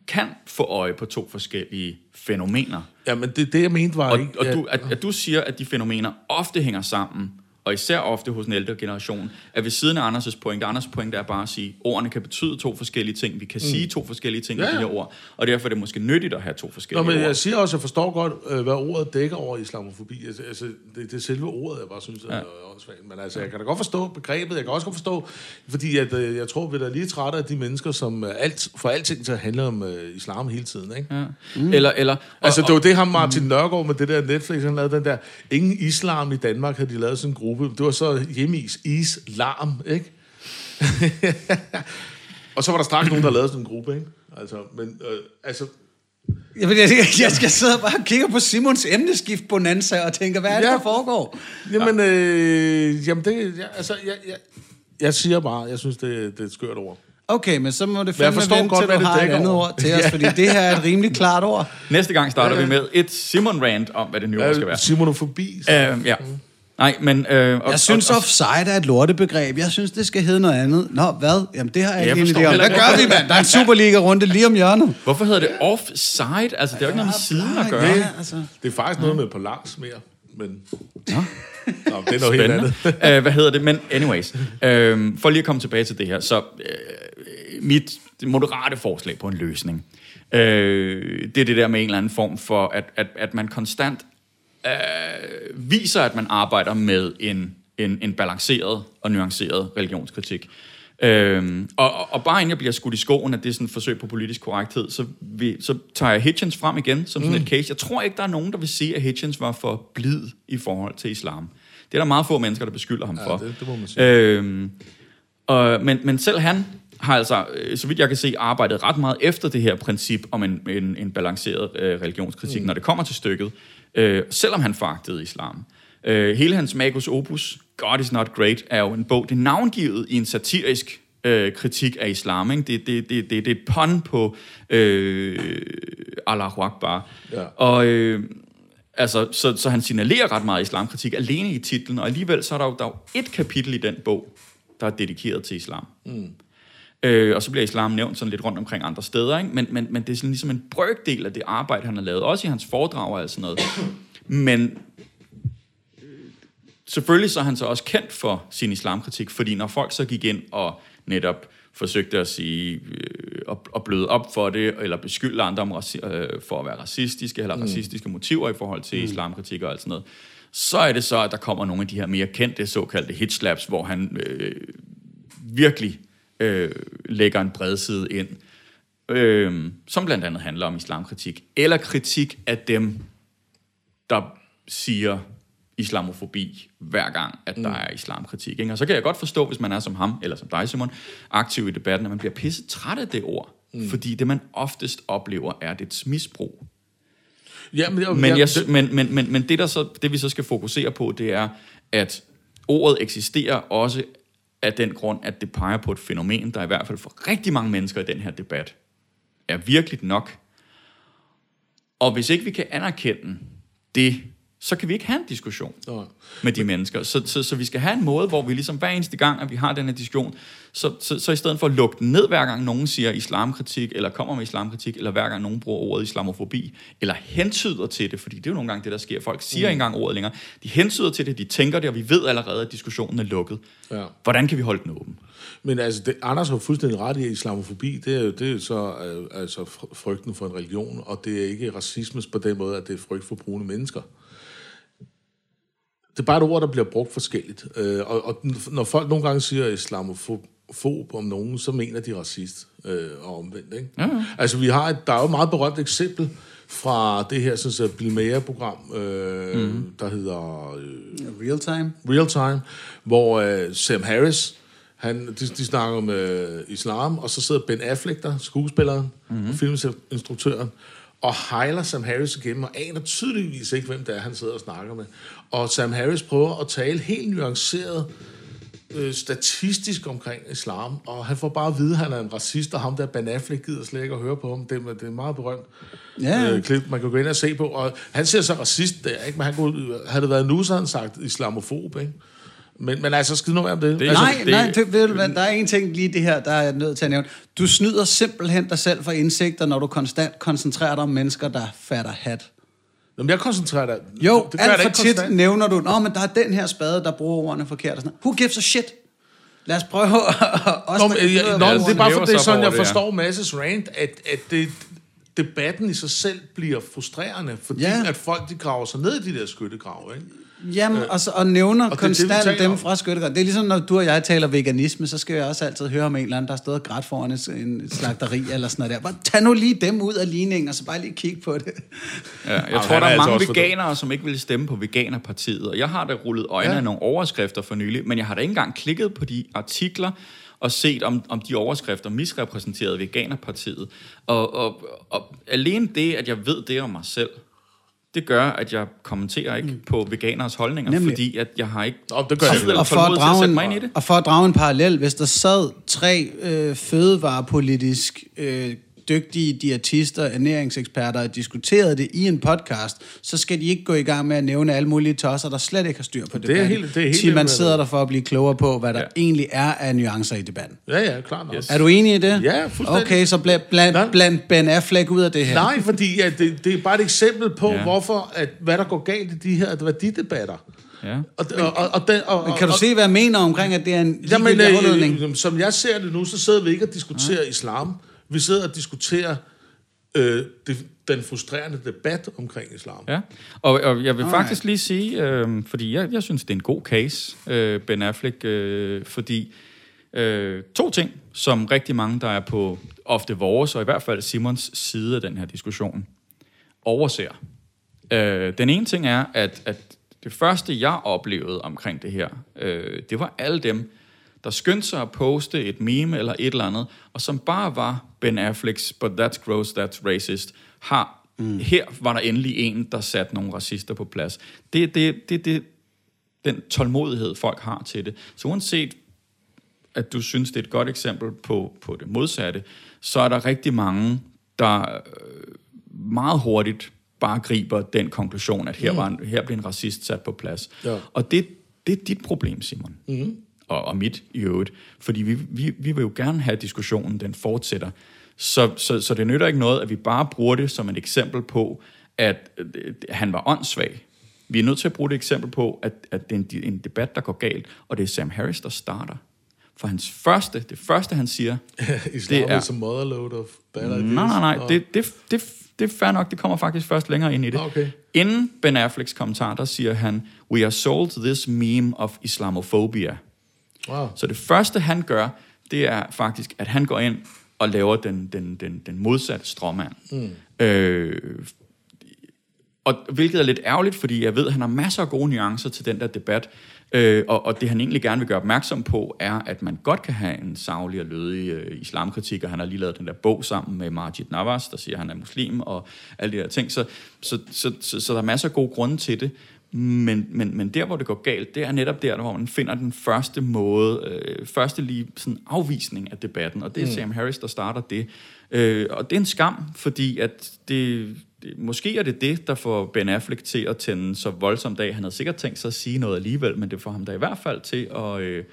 kan få øje på to forskellige fænomener. ja, men det, det jeg mente var Og, ikke... og du, at, at du siger, at de fænomener ofte hænger sammen, og især ofte hos en ældre generation, at ved siden af Anders' pointe, Anders' pointe er bare at sige, at ordene kan betyde to forskellige ting, vi kan mm. sige to forskellige ting Ja, ja, i de her ord, og derfor er det måske nyttigt at have to Nå, forskellige men ord. jeg siger også, at jeg forstår godt, øh, hvad ordet dækker over islamofobi. Altså, altså det, det er selve ordet, jeg bare synes er ja. åndssvagt. Men altså, jeg kan da godt forstå begrebet. Jeg kan også godt forstå, fordi at, øh, jeg tror, vi er lige trætte af de mennesker, som øh, alt, får alting til at handle om øh, islam hele tiden. Ikke? Ja. Mm. Eller, eller, og, Altså, det var det, ham Martin Nørgaard med det der Netflix, han lavede den der, ingen islam i Danmark havde de lavet sådan en gruppe. Det var så hjemmeis islam, ikke? og så var der straks nogen, der lavede sådan en gruppe, ikke? Altså, men, øh, altså, Jeg, jeg, jeg, jeg skal sidde og bare kigge på Simons emneskift bonanza og tænker, hvad er det, Ja. der foregår? Jamen, øh, jamen det, ja, altså, jeg, jeg, jeg siger bare, jeg synes, det, det er et skørt ord. Okay, men så må det jeg fandme forstår vente, godt, til hvad du det har et dækker andet ord til os, Ja. fordi det her er et rimelig klart ord. næste gang starter Ja, ja. vi med et Simon-rant om, hvad det nye ord skal være. Simonofobi. Så. Øh, ja. Nej, men... Øh, og, Jeg synes, og, og, offside er et lortebegreb. Jeg synes, det skal hedde noget andet. Nå, hvad? Jamen, det har jeg Jeg ikke idé om. Hvad gør vi, mand? Der er en Superliga-runde lige om hjørnet. Hvorfor hedder det offside? Altså, det er jo ikke noget med siden at gøre. Ja, altså. Det er faktisk noget med på langs mere, men... Nå, det er noget helt andet. Spændende. uh, hvad hedder det? Men anyways, uh, for lige at komme tilbage til det her, så uh, mit moderate forslag på en løsning, uh, det er det der med en eller anden form for, at, at, at man konstant uh, viser, at man arbejder med en, en, en balanceret og nuanceret religionskritik. Øhm, og, og, og bare inden jeg bliver skudt i skoen, at det er sådan et forsøg på politisk korrekthed, så, vi, så tager jeg Hitchens frem igen som sådan mm. et case. Jeg tror ikke, der er nogen, der vil sige, at Hitchens var for blid i forhold til islam. Det er der meget få mennesker, der beskylder ham Ja, for. det- det må man sige. Øhm, og, men, men selv han har altså, øh, så vidt jeg kan se, arbejdet ret meget efter det her princip om en, en, en balanceret øh, religionskritik, mm. når det kommer til stykket, øh, selvom han foragtede islam. Øh, hele hans Magus Opus, God is not great, er jo en bog, det er navngivet i en satirisk øh, kritik af islam. Ikke? Det, det, det, det, det er et pun på øh, Allahu Akbar. Ja. Og øh, altså, så, så han signalerer ret meget islamkritik alene i titlen, og alligevel så er der jo, der er jo et kapitel i den bog, der er dedikeret til islam. Mm. Øh, og så bliver islam nævnt sådan lidt rundt omkring andre steder, ikke? Men, men, men det er sådan ligesom en brøkdel af det arbejde, han har lavet, også i hans foredrag og alt sådan noget. Men selvfølgelig så er han så også kendt for sin islamkritik, fordi når folk så gik ind og netop forsøgte at sige, øh, at, at bløde op for det, eller beskylde andre om raci- øh, for at være racistiske, eller mm. racistiske motiver i forhold til mm. islamkritik og alt sådan noget. Så er det så, at der kommer nogle af de her mere kendte såkaldte hitslaps, hvor han øh, virkelig øh, lægger en bredside ind, øh, som blandt andet handler om islamkritik, eller kritik af dem, der siger islamofobi hver gang, at der mm. er islamkritik. Ikke? Og så kan jeg godt forstå, hvis man er som ham, eller som dig, Simon, aktiv i debatten, at man bliver pisset træt af det ord. Mm. Fordi det, man oftest oplever, er det misbrug. Ja, men, Men, ja, jeg, men, men, men, men det, der så, det, vi så skal fokusere på, det er, at ordet eksisterer også af den grund, at det peger på et fænomen, der i hvert fald for rigtig mange mennesker i den her debat er virkelig nok. Og hvis ikke vi kan anerkende det, så kan vi ikke have en diskussion Nej. med de mennesker. Så, så, så vi skal have en måde, hvor vi ligesom hver eneste gang, at vi har den her diskussion, så, så, så i stedet for at lukke den ned, hver gang nogen siger islamkritik, eller kommer med islamkritik, eller hver gang nogen bruger ordet islamofobi, eller hentyder til det, fordi det er jo nogle gange det, der sker. Folk siger mm. ikke engang ordet længere. De hentyder til det, de tænker det, og vi ved allerede, at diskussionen er lukket. Ja. Hvordan kan vi holde den åben? Men altså, det, Anders har fuldstændig ret i, at islamofobi, det er jo det er så øh, altså fr- frygten for en religion, og det er ikke racisme på den måde, at det er frygt for brune mennesker. Det er bare et ord, der bliver brugt forskelligt. Øh, og, og når folk nogle gange siger islamofob om nogen, så mener de racist øh, og omvendt. Ikke? Ja, ja. Altså, vi har et, der er jo et meget berømt eksempel fra det her sådan, så Bill Mayer-program, øh, mm. der hedder... Øh, Real time. Real Time, hvor øh, Sam Harris, han, de, de snakker om øh, islam, og så sidder Ben Affleck der, skuespilleren mm-hmm. og filminstruktøren, og hejler Sam Harris igennem, og aner tydeligvis ikke, hvem det er, han sidder og snakker med. Og Sam Harris prøver at tale helt nuanceret, øh, statistisk omkring islam, og han får bare at vide, at han er en racist, og ham der Ben Affleck gider slet ikke at høre på ham. Det, er- det er meget berømt Ja. øh, klip, man kan gå ind og se på. Og han ser så racist der, ikke? Men han kunne, havde det været nu, så havde han sagt islamofob, ikke? Men, men altså, skid nu om det. Det altså, Nej, det- nej, det, ved du hvad, der er en ting lige det her, der er jeg nødt til at nævne. Du snyder simpelthen dig selv for indsigter, når du konstant koncentrerer dig om mennesker, der fatter hat. Jamen, jeg koncentrerer dig. Jo, det alt for ikke tit konstant. nævner du, Nå, men der er den her spade, der bruger ordene forkert. Og sådan. Who gives a shit? Lad os prøve at... Os, Nå, men, jeg, nå, men det er bare hæver for, det er sådan, jeg forstår Masses rant, at, at det, debatten i sig selv bliver frustrerende, fordi Ja. at folk de graver sig ned i de der skyttegrave, ikke? Jamen, og, så, og nævner og det er det, konstant taler dem om. fra skyttegræn. Det er ligesom, når du og jeg taler veganisme, så skal jeg også altid høre om en eller anden, der har stået og grædt foran en, slagteri eller sådan noget der. Bare tag nu lige dem ud af ligningen, og så bare lige kig på det. Ja, jeg Jamen, tror, der er er altså mange dum. veganere, som ikke vil stemme på Veganerpartiet. Og jeg har da rullet øjnene Ja. af nogle overskrifter for nylig, men jeg har da ikke engang klikket på de artikler og set, om, om de overskrifter misrepræsenterede Veganerpartiet. Og, og, og alene det, at jeg ved det om mig selv, det gør, at jeg kommenterer ikke mm. på veganers holdninger, Nemlig. fordi at jeg har ikke Nå, det gør jeg tid eller Og for, tålmodighed til mig ind i det. og for at drage en parallel, hvis der sad tre øh, fødevarepolitisk øh, dygtige diætister, ernæringseksperter og diskuterede det i en podcast, så skal de ikke gå i gang med at nævne alle mulige tosser, der slet ikke har styr på det. er helt- det er helt Til man sidder der for at blive klogere på, hvad der Ja. ja. egentlig er af nuancer i debatten. Ja, ja, klart. Yes. Er du enig i det? Ja, fuldstændig. Okay, så bland, bland, bland Ben Affleck ud af det her. Nej, fordi at det, det er bare et eksempel på, Ja. ja. hvorfor, at, hvad der går galt i de her værdidebatter. Ja. Og, og, og, og, den, og, Men kan du og, se, hvad jeg mener omkring, at det er en Jamen, øh, øh, som jeg ser det nu, så sidder vi ikke og diskuterer ja. islam. Vi sidder og diskuterer øh, det, den frustrerende debat omkring islam. Ja, og, og jeg vil Alright. faktisk lige sige, øh, fordi jeg, jeg synes, det er en god case, øh, Ben Affleck, øh, fordi øh, to ting, som rigtig mange, der er på ofte vores, og i hvert fald Simons side af den her diskussion, overser. Øh, den ene ting er, at, at det første, jeg oplevede omkring det her, øh, det var alle dem, der skyndte sig at poste et meme eller et eller andet, og som bare var Ben Afflecks, but that's gross, that's racist, har, mm. her var der endelig en, der satte nogle racister på plads. Det er det, det, det, den tålmodighed, folk har til det. Så uanset, at du synes, det er et godt eksempel på, på det modsatte, så er der rigtig mange, der øh, meget hurtigt bare griber den konklusion, at her, var en, her blev en racist sat på plads. Ja. Og det, det er dit problem, Simon. Mm. Og, og mit i øvrigt. Fordi vi, vi, vi vil jo gerne have diskussionen, den fortsætter. Så, så, så det nytter ikke noget, at vi bare bruger det som et eksempel på, at øh, han var åndssvag. Vi er nødt til at bruge det eksempel på, at, at det er en, en debat, der går galt, og det er Sam Harris, der starter. For hans første, det første han siger, Islam det er- is a motherload of bad ideas. nej, nej, nej, det, det, det, det er fair nok, det kommer faktisk først længere ind i det. Okay. Inden Ben Afflecks kommentar, der siger han, We are sold this meme of Islamophobia. Wow. Så det første, han gør, det er faktisk, at han går ind og laver den, den, den, den modsatte stråmand. Mm. Øh, og hvilket er lidt ærgerligt, fordi jeg ved, at han har masser af gode nuancer til den der debat. Øh, og, og det han egentlig gerne vil gøre opmærksom på, er, at man godt kan have en savlig og lødig øh, islamkritik, og han har lige lavet den der bog sammen med Majid Navas, der siger, at han er muslim, og alle de der ting. Så, så, så, så, så der er masser af gode grunde til det. Men, men, men der, hvor det går galt, det er netop der, hvor man finder den første måde, øh, første lige sådan afvisning af debatten, og det er mm. Sam Harris, der starter det. Øh, og det er en skam, fordi at det, det, måske er det det, der får Ben Affleck til at tænde så voldsomt af. Han havde sikkert tænkt sig at sige noget alligevel, men det får ham da i hvert fald til at... Øh,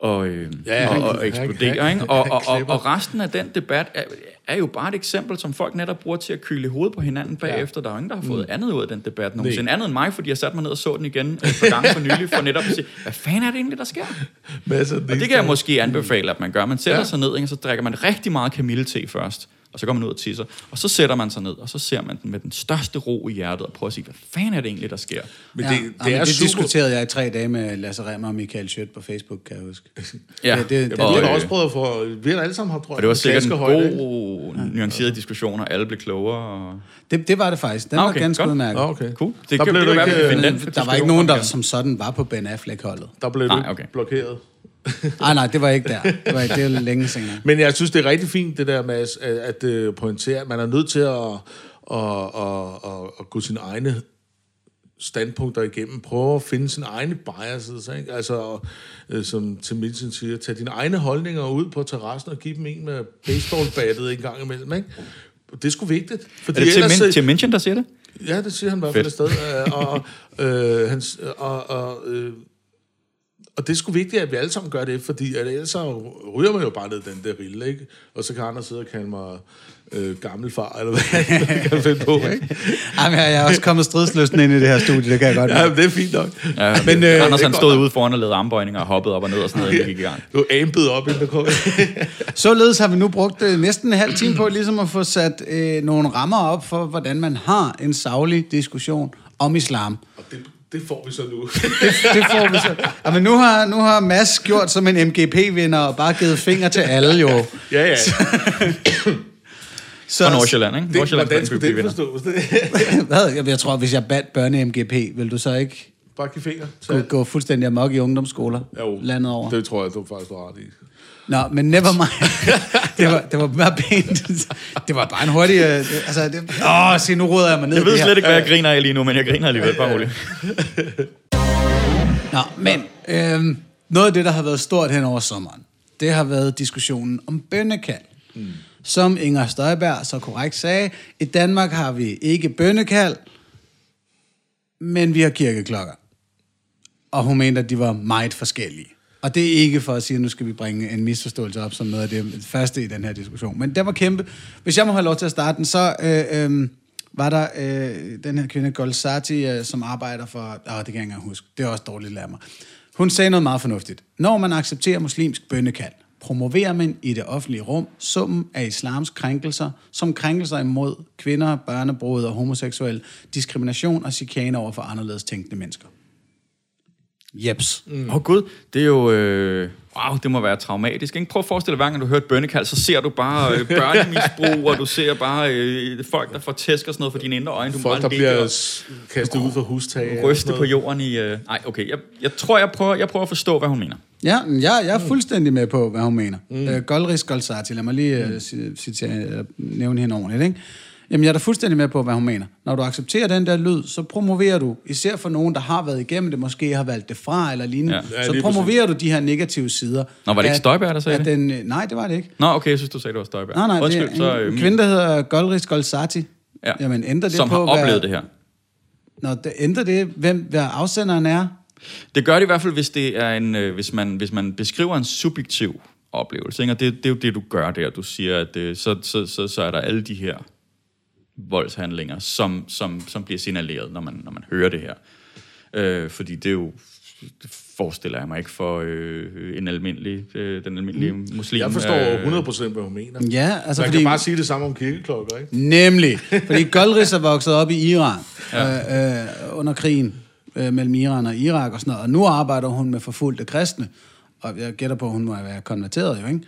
og, øh, Ja, og, og eksplodere. han- ikke? Og, og, og, og resten af den debat er, er jo bare et eksempel, som folk netop bruger til at kyle i hovedet på hinanden bagefter. Der er jo ingen, der har fået mm. andet ud af den debat nogensinde. Andet end mig, fordi jeg satte mig ned og så den igen et par gange for nylig, for netop at sige, hvad fanden er det egentlig, der sker? Masser Og det kan jeg måske anbefale, at man gør. Man sætter Ja. ja. sig ned, ikke? og så drikker man rigtig meget kamillete først. Og så går man ud og tisser. Og så sætter man sig ned, og så ser man den med den største ro i hjertet, og prøver at sige, hvad fanden er det egentlig, der sker? Men ja, det, det, det, jamen, er det super... diskuterede jeg i tre dage med Lasse Remmer og Michael Schødt på Facebook, kan jeg huske. Ja, det, det, Ja, og, vi har også prøvet få... Vi har alle sammen haft, tror og det var sikkert en god, nuanceret diskussion, og alle blev klogere. Og... det, det var det faktisk. Den Ah, var okay, ganske godt. udmærket. Nå, okay. Cool. Det Der blev det være, vi ikke, finde øh, den Der var ikke nogen, der som sådan var på Ben Affleck-holdet. Der blev du Nej, okay. blokeret. Nej, nej, det var ikke der. Det var, det var længe senere. Men jeg synes, det er rigtig fint, det der med at, at, at pointere, at man er nødt til at, at, at, at, at gå sine egne standpunkter igennem, prøve at finde sine egne biases, ikke? altså øh, som Tim Minchin siger, tage dine egne holdninger ud på terrassen og give dem en med baseballbattet en gang imellem, ikke? Det er sgu vigtigt. Fordi Er det Tim, ellers, Min- Tim Minchin, der siger det? Ja, det siger han i hvert fald et sted. Øh, og, øh, hans, og, og, øh, og det er sgu vigtigt, at vi alle sammen gør det, fordi at ellers så ryger man jo bare ned den der rille, ikke? Og så kan andre sidde og kalde mig øh, gammel far, eller hvad jeg kan finde på, ikke? Jamen, jeg er også kommet stridsløsten ind i det her studie, det kan jeg godt Ja, men det er fint nok. Ja, Men, men øh, det Anders er han stod ude foran og lavede armbøjninger og hoppede op og ned og sådan noget, vi gik i gang. Du ampet op, inden kommer. Således har vi nu brugt øh, næsten en halv time på ligesom at få sat øh, nogle rammer op for, hvordan man har en savlig diskussion om islam. Og det, det får vi så nu. Det, det får vi så. Ja, men nu har, nu har Mads gjort som en MGP-vinder og bare givet fingre til alle jo. ja, ja. Så, Fra Nordsjælland, ikke? Det, Nordsjælland hvordan skulle det forstås? Det, Hvad? Jeg, jeg tror, hvis jeg bad børne-MGP, vil du så ikke bare give fingre. gå, gå fuldstændig amok i ungdomsskoler Jo, landet over? Det tror jeg, du faktisk har ret i. Nå, men never mind. det, var, det var bare pænt. Det var bare en hurtig... Øh, altså, det, åh, se, nu råder jeg mig ned Jeg ved slet ikke, hvad jeg griner af lige nu, men jeg griner alligevel, bare roligt. Nå, men øh, noget af det, der har været stort hen over sommeren, det har været diskussionen om bønnekald. Mm. Som Inger Støjberg så korrekt sagde, i Danmark har vi ikke bønnekald, men vi har kirkeklokker. Og hun mente, at de var meget forskellige. Og det er ikke for at sige, at nu skal vi bringe en misforståelse op som noget af det første i den her diskussion. Men det var kæmpe. Hvis jeg må have lov til at starte den, så øh, øh, var der øh, den her kvinde, Golsati, øh, som arbejder for... Åh, det kan jeg ikke engang huske. Det er også dårligt lære mig. Hun sagde noget meget fornuftigt. Når man accepterer muslimsk bønnekald, promoverer man i det offentlige rum summen af islams krænkelser, som krænkelser imod kvinder, børnebrud og homoseksuel diskrimination og chikane over for anderledes tænkende mennesker. Jeps. Åh mm. oh, gud, det er jo... Øh, wow, det må være traumatisk. Ikke? Prøv at forestille dig, hver gang du hører et bønnekald, så ser du bare øh, børnemisbrug, og du ser bare øh, folk, der får tæsk og sådan noget for dine indre øjne. Du må Folk, der bliver og kastet ud fra hustag. ryste på jorden i... Øh, nej, okay, jeg, jeg tror, jeg prøver, jeg prøver at forstå, hvad hun mener. Ja, jeg, jeg er fuldstændig med på, hvad hun mener. Mm. Øh, Goldris Golsati, lad mig lige mm. citere, nævne hende ordentligt. Ikke? Jamen, jeg er da fuldstændig med på, hvad hun mener. Når du accepterer den der lyd, så promoverer du, især for nogen, der har været igennem det, måske har valgt det fra eller lignende, Ja. så promoverer du de her negative sider. Nå, var det ikke Støjberg, der sagde det? Den, øh, nej, det var det ikke. Nå, okay, jeg synes, du sagde, det var Støjberg. Nej, nej, Undskyld, det er så, en, øh, en kvinde, der hedder Goldris Golsati. Ja. Jamen, ændrer det som på, har hvad- oplevet det her. Nå, det ændrer det, hvem hvad afsenderen er? Det gør det i hvert fald, hvis, det er en, øh, hvis, man, hvis man beskriver en subjektiv oplevelse. Ikke? Og det, det er jo det, du gør der. Du siger, at øh, så, så, så, så er der alle de her voldshandlinger, som, som, som bliver signaleret, når man, når man hører det her. Øh, fordi det er jo det forestiller jeg mig ikke for øh, en almindelig, øh, den almindelige mm. muslim. Jeg forstår øh, 100% hvad hun mener. Ja, altså Man fordi... kan bare sige det samme om kirkeklokker, ikke? Nemlig. Fordi Goldriss er vokset op i Iran ja. øh, øh, under krigen øh, mellem Iran og Irak og sådan noget. Og nu arbejder hun med forfulgte kristne. Og jeg gætter på, at hun må være konverteret jo, ikke?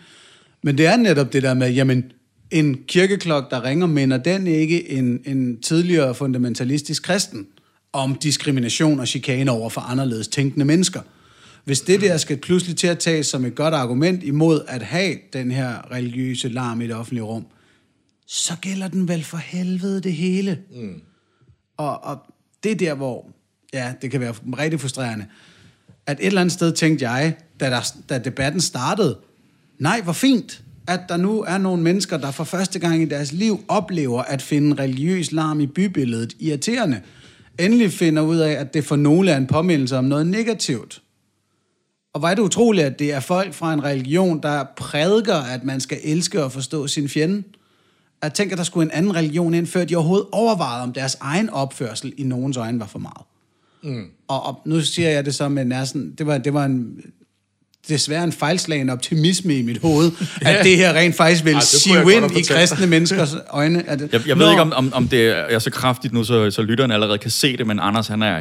Men det er netop det der med, jamen, en kirkeklok, der ringer, minder den ikke en, en tidligere fundamentalistisk kristen om diskrimination og chikane over for anderledes tænkende mennesker. Hvis det der skal pludselig til at tages som et godt argument imod at have den her religiøse larm i det offentlige rum, så gælder den vel for helvede det hele. Mm. Og, og det er der, hvor, ja, det kan være rigtig frustrerende, at et eller andet sted tænkte jeg, da, der, da debatten startede, nej, hvor fint, at der nu er nogle mennesker, der for første gang i deres liv oplever at finde religiøs larm i bybilledet irriterende. Endelig finder ud af, at det for nogle er en påmindelse om noget negativt. Og hvor er det utroligt, at det er folk fra en religion, der prædiker, at man skal elske og forstå sin fjende. Jeg tænker, der skulle en anden religion ind, før de overhovedet overvejede, om deres egen opførsel i nogens øjne var for meget. Mm. Og, og nu siger jeg det så med næsten, det var, det var en, desværre en fejlslagen optimisme i mit hoved, at det her rent faktisk vil det sive ind i kristne menneskers øjne. At, Jeg, jeg ved ikke, om, om, om det er så kraftigt nu, så, så lytteren allerede kan se det, men Anders, han er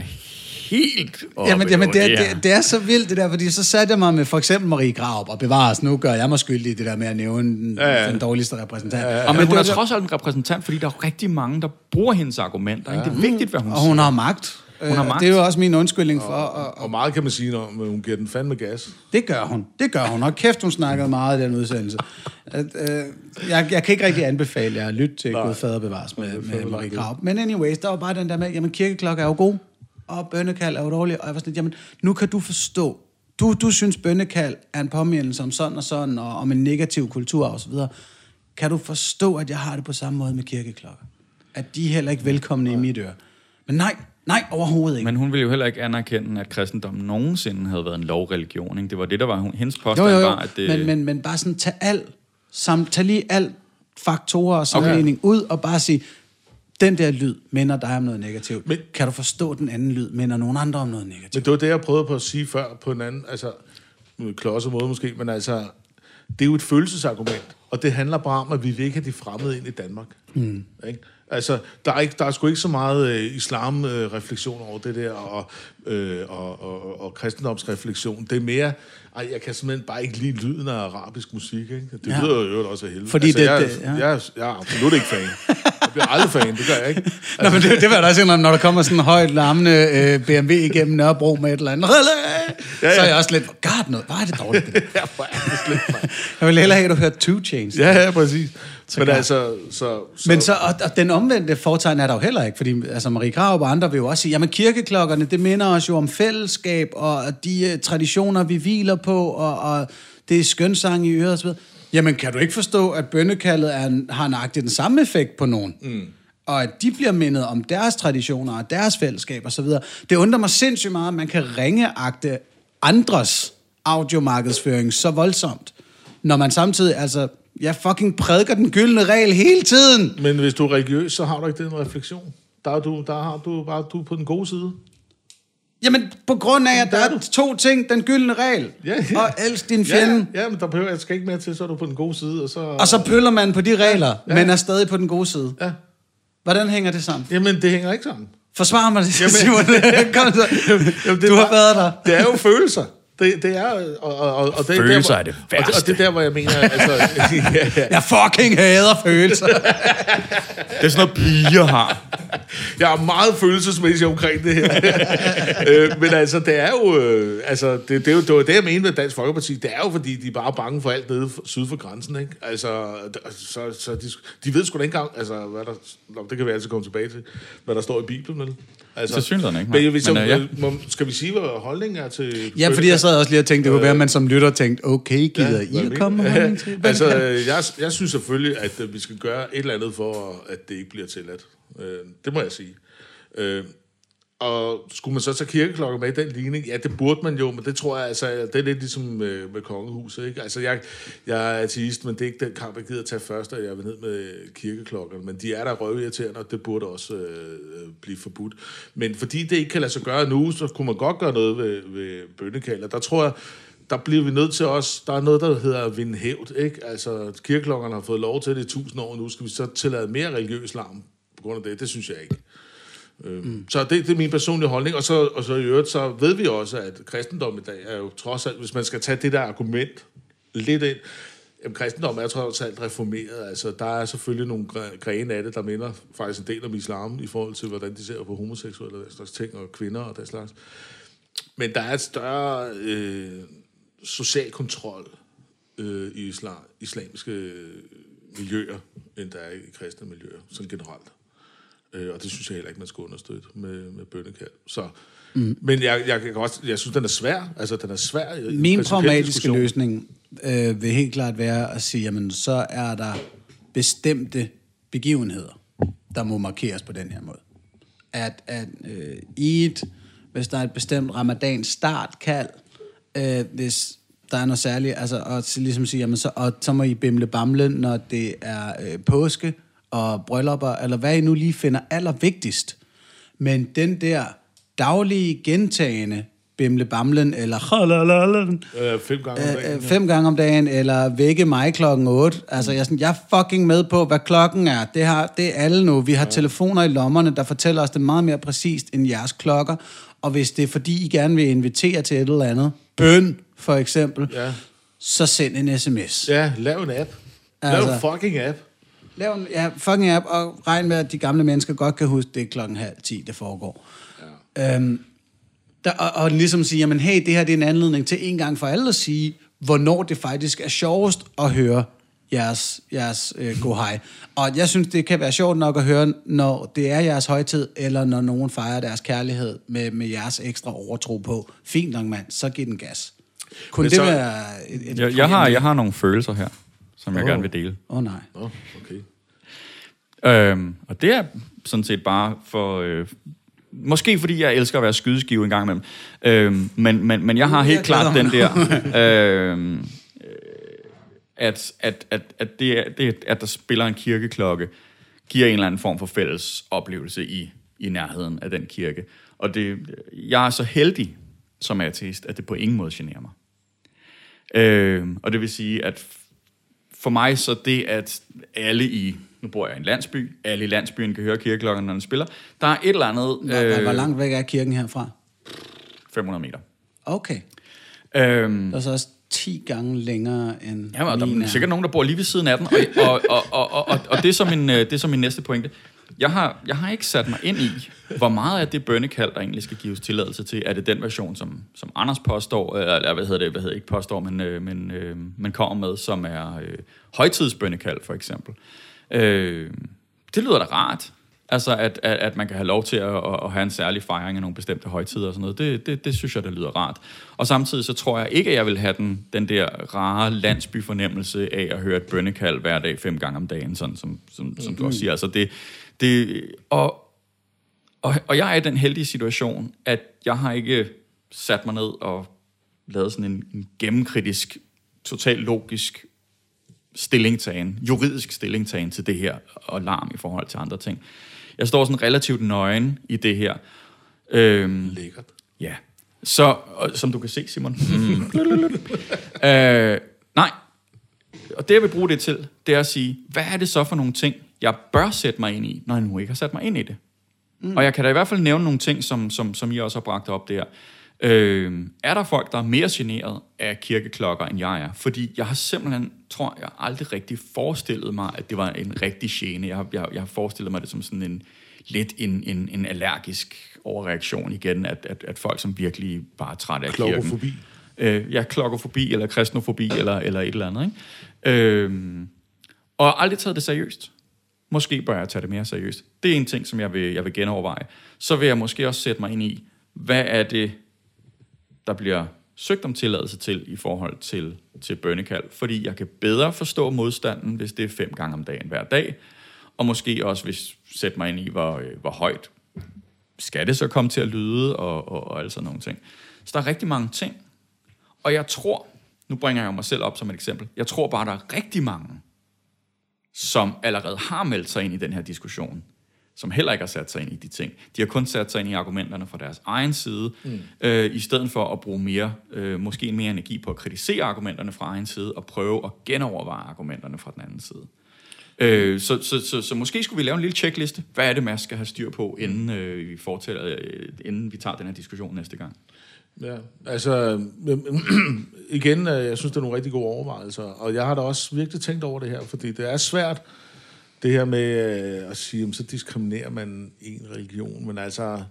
helt oppe Jamen, jamen det, er, her. det, det er så vildt det der, fordi så satte jeg mig med for eksempel Marie Graup, og bevares, nu gør jeg mig skyldig i det der med at nævne den, ja, ja. den dårligste repræsentant. Ja, ja. Og men hun er det trods alt en repræsentant, fordi der er jo rigtig mange, der bruger hendes argumenter. Ikke? Det er vigtigt, hvad hun Og siger. hun har magt. Hun har Øh, magt. Det er jo også min undskyldning for, og, Og meget kan man sige, når hun giver den fandme gas. det gør hun. Det gør hun. Og kæft, hun snakkede meget i den udsendelse. At, øh, jeg, jeg kan ikke rigtig anbefale jer at lytte til Gud Fader Bevares med, med Marie Graup. Men anyways, der var bare den der med, jamen kirkeklokke er jo god, og bønnekald er jo dårlig. Og jeg var sådan, jamen nu kan du forstå, du, du synes bønnekald er en påmindelse om sådan og sådan, og om en negativ kultur og så videre. Kan du forstå, at jeg har det på samme måde med kirkeklokker? At de er heller ikke velkomne i mit øre. Men nej, nej, overhovedet ikke. Men hun ville jo heller ikke anerkende, at kristendommen nogensinde havde været en lovreligion. Ikke? Det var det, der var hendes Jo, påstand jo, jo. var, at det... Men, men, men bare sådan, tag al, sam, tag lige al faktorer og sammenligning okay. ud, og bare sige, den der lyd minder dig om noget negativt. Men, kan du forstå, at den anden lyd minder nogen andre om noget negativt? Men det var det, jeg prøvede på at sige før på en anden, altså, klodset måde måske, men altså, det er jo et følelsesargument, og det handler bare om, at vi vil ikke have de fremmede ind i Danmark. Mm. Ikke? Altså, der er, ikke, der er sgu ikke så meget øh, islam-refleksion over det der, og, øh, og, og, og kristendomsreflektion. Det er mere, ej, jeg kan simpelthen bare ikke lide lyden af arabisk musik. Ikke? Det Ja. lyder jo øvrigt også af helvede. Fordi altså, det- jeg, det- ja. jeg, jeg, er absolut ikke fan. Jeg bliver aldrig fan, det gør jeg ikke. Nå, men det, det var da også indrømme, når der kommer sådan en højt larmende øh, BMW igennem Nørrebro med et eller andet. Ja, ja. Så er jeg også lidt, god noget, hvor er det dårligt. Det. Ja, hvor er det mand. jeg vil hellere have, at du hørte Two Chains. Ja, ja, præcis. Men klart. altså, så, så, Men så, og, og den omvendte fortegn er der jo heller ikke, fordi altså Marie Graup og andre vil jo også sige, jamen kirkeklokkerne, det minder os jo om fællesskab, og de uh, traditioner, vi hviler på, og, og det er skønsang i øret osv. Jamen kan du ikke forstå, at bønnekaldet er en, har nøjagtigt den samme effekt på nogen? Mm. Og at de bliver mindet om deres traditioner og deres fællesskab osv. Det undrer mig sindssygt meget, at man kan ringeagte andres audiomarkedsføring så voldsomt, når man samtidig, altså, jeg fucking prædiker den gyldne regel hele tiden. Men hvis du er religiøs, så har du ikke den refleksion. Der, er du, der har du bare du er på den gode side. Jamen, på grund af, at der Der er er to ting, den gyldne regel, Ja, ja. og elsk din fjende, Ja, ja, men der behøver jeg skal ikke mere til, så er du på den gode side. Og så, og så pøller man på de regler, Ja. ja. men er stadig på den gode side. Ja. Hvordan hænger det sammen? Jamen, det hænger ikke sammen. Forsvar mig det, Jamen- Simon. Kom så. Jamen, det Du har bare- været der. Det er jo følelser. Det, det er, og, og, og, og det Følelser der, hvor, er det Og det, og værste. det er der, hvor jeg mener, altså... ja, ja. Jeg fucking hader følelser. Det er sådan noget, piger har. Jeg er meget følelsesmæssig omkring det her. øh, men altså, det er jo... Øh, altså, det, det, er jo det, var det, jeg mener med Dansk Folkeparti. Det er jo, fordi de er bare bange for alt nede syd for grænsen, ikke? Altså, så, så de, de ved sgu da ikke engang, altså, hvad der... Nå, det kan vi altid komme tilbage til, hvad der står i Bibelen, vel? Altså, Tilsyneladende ikke, nej. Men, hvis, Men, øh, ja. ja. må, skal vi sige, hvad holdningen er til... ja, fordi jeg sad også lige og tænkte, det kunne være, at man som lytter tænkte, okay, gider hvad I at komme med holdning til? Altså, øh, jeg, jeg synes selvfølgelig, at øh, vi skal gøre et eller andet for, at det ikke bliver tilladt. Øh, det må jeg sige. Øh, og skulle man så tage kirkeklokker med i den ligning? Ja, det burde man jo, men det tror jeg, altså, det er lidt ligesom øh, med kongehuset, ikke? Altså, jeg, jeg er ateist, men det er ikke den kamp, jeg gider tage først, at jeg vil ned med kirkeklokkerne, men de er der røvirriterende, og det burde også øh, øh, blive forbudt. Men fordi det ikke kan lade sig gøre nu, så kunne man godt gøre noget ved, ved bønnekalder. Der tror jeg, der bliver vi nødt til os, der er noget, der hedder at vinde hævd, ikke? Altså, kirkeklokkerne har fået lov til det i tusind år nu, skal vi så tillade mere religiøs larm på grund af det? Det synes jeg ikke. Mm. Så det, det er min personlige holdning, og så, og så i øvrigt, så ved vi også, at kristendom i dag er jo trods alt, hvis man skal tage det der argument lidt ind, jamen kristendom er trods alt reformeret, altså der er selvfølgelig nogle grene af det, der minder faktisk en del om islam, i forhold til, hvordan de ser på homoseksuelle og den slags ting, og kvinder og den slags. Men der er et større øh, social kontrol øh, i islam, islamiske miljøer, end der er i kristne miljøer, sådan generelt. Øh, og det synes jeg heller ikke, man skal understøtte med, med bønnekald. Så, mm. Men jeg, jeg, kan også, jeg synes, den er svær. Altså, den er svær. Min pragmatiske løsning øh, vil helt klart være at sige, jamen, så er der bestemte begivenheder, der må markeres på den her måde. At, at øh, i et, hvis der er et bestemt ramadan startkald, øh, hvis der er noget særligt, altså, og ligesom sige, jamen, så, og så må I bimle bamle, når det er øh, påske, og bryllupper, eller hvad I nu lige finder allervigtigst. Men den der daglige gentagende bimle bamlen, eller øh, fem, gange om dagen, øh, fem gange om dagen, eller vække mig klokken 8. Altså, jeg er, sådan, jeg er fucking med på, hvad klokken er. Det, har, det er alle nu. Vi har ja. telefoner i lommerne, der fortæller os det meget mere præcist end jeres klokker. Og hvis det er, fordi I gerne vil invitere til et eller andet, bøn for eksempel, ja. så send en sms. Ja, lav en app. Lav altså, en fucking app. Lav en ja, fucking app, og regn med, at de gamle mennesker godt kan huske, det er klokken halv ti, det foregår. Ja. Øhm, der, og, og ligesom sige, jamen hey, det her det er en anledning til en gang for alle at sige, hvornår det faktisk er sjovest at høre jeres, jeres øh, go hej. Og jeg synes, det kan være sjovt nok at høre, når det er jeres højtid, eller når nogen fejrer deres kærlighed med, med jeres ekstra overtro på. Fint nok, mand, så giv den gas. Kunne det så, være et, et jeg, jeg, har, jeg har nogle følelser her som jeg oh. gerne vil dele. Åh oh, nej. Oh, okay. Øhm, og det er sådan set bare for... Øh, måske fordi jeg elsker at være skydeskive en gang imellem. Øhm, men, men, men jeg har helt jeg klart den der... øhm, øh, at, at, at, at, det, er, det, at der spiller en kirkeklokke, giver en eller anden form for fælles oplevelse i, i nærheden af den kirke. Og det, jeg er så heldig som ateist, at det på ingen måde generer mig. Øh, og det vil sige, at for mig så det, at alle i, nu bor jeg i en landsby, alle i landsbyen kan høre kirkeklokken, når den spiller. Der er et eller andet... Hvor, øh, hvor langt væk er kirken herfra? 500 meter. Okay. Øhm, der er så også 10 gange længere end Ja, der er sikkert nogen, der bor lige ved siden af den. Og, og, og, og, og, og, og det, er så min, øh, det er så min næste pointe. Jeg har, jeg har ikke sat mig ind i, hvor meget af det bønnekald, der egentlig skal gives tilladelse til. Er det den version, som, som Anders påstår, øh, eller hvad hedder det, hvad hedder ikke påstår, men, øh, men, øh, men kommer med, som er øh, højtidsbønnekald, for eksempel. Øh, det lyder da rart. Altså, at, at, at man kan have lov til at, at have en særlig fejring af nogle bestemte højtider og sådan noget. Det, det, det synes jeg, det lyder rart. Og samtidig så tror jeg ikke, at jeg vil have den, den der rare landsbyfornemmelse af at høre et bønnekald hver dag fem gange om dagen, sådan som, som, som du også siger. Altså, det, det, og, og, og jeg er i den heldige situation, at jeg har ikke sat mig ned og lavet sådan en, en gennemkritisk, totalt logisk stillingtagen, juridisk stillingtagen til det her, og larm i forhold til andre ting. Jeg står sådan relativt nøgen i det her. Øhm, Lækkert. Ja. Så, og, som du kan se, Simon. Mm. øh, nej. Og det, jeg vil bruge det til, det er at sige, hvad er det så for nogle ting, jeg bør sætte mig ind i, når jeg nu ikke har sat mig ind i det. Mm. Og jeg kan da i hvert fald nævne nogle ting, som, som, som I også har bragt op der. Øh, er der folk, der er mere generet af kirkeklokker, end jeg er? Fordi jeg har simpelthen, tror jeg, aldrig rigtig forestillet mig, at det var en rigtig gene. Jeg har, jeg, jeg har forestillet mig det som sådan en lidt en, en, en allergisk overreaktion igen, at, at, at folk, som virkelig bare er trætte af kirken... Klokkofobi. Øh, ja, klokkofobi, eller kristnofobi, eller, eller et eller andet. Ikke? Øh, og aldrig taget det seriøst. Måske bør jeg tage det mere seriøst. Det er en ting, som jeg vil, jeg vil genoverveje. Så vil jeg måske også sætte mig ind i, hvad er det, der bliver søgt om tilladelse til i forhold til, til bønnekald. Fordi jeg kan bedre forstå modstanden, hvis det er fem gange om dagen hver dag. Og måske også hvis sætte mig ind i, hvor, øh, hvor højt skal det så komme til at lyde, og, og, og alle sådan nogle ting. Så der er rigtig mange ting. Og jeg tror, nu bringer jeg mig selv op som et eksempel, jeg tror bare, der er rigtig mange, som allerede har meldt sig ind i den her diskussion, som heller ikke har sat sig ind i de ting. De har kun sat sig ind i argumenterne fra deres egen side, mm. øh, i stedet for at bruge mere, øh, måske mere energi på at kritisere argumenterne fra egen side, og prøve at genoverveje argumenterne fra den anden side. Øh, så, så, så, så måske skulle vi lave en lille checkliste. Hvad er det, man skal have styr på, inden, øh, vi, fortæller, øh, inden vi tager den her diskussion næste gang? Ja, altså igen, øh, jeg synes, det er nogle rigtig gode overvejelser, og jeg har da også virkelig tænkt over det her, fordi det er svært, det her med øh, at sige, jamen, så diskriminerer man en religion, men altså,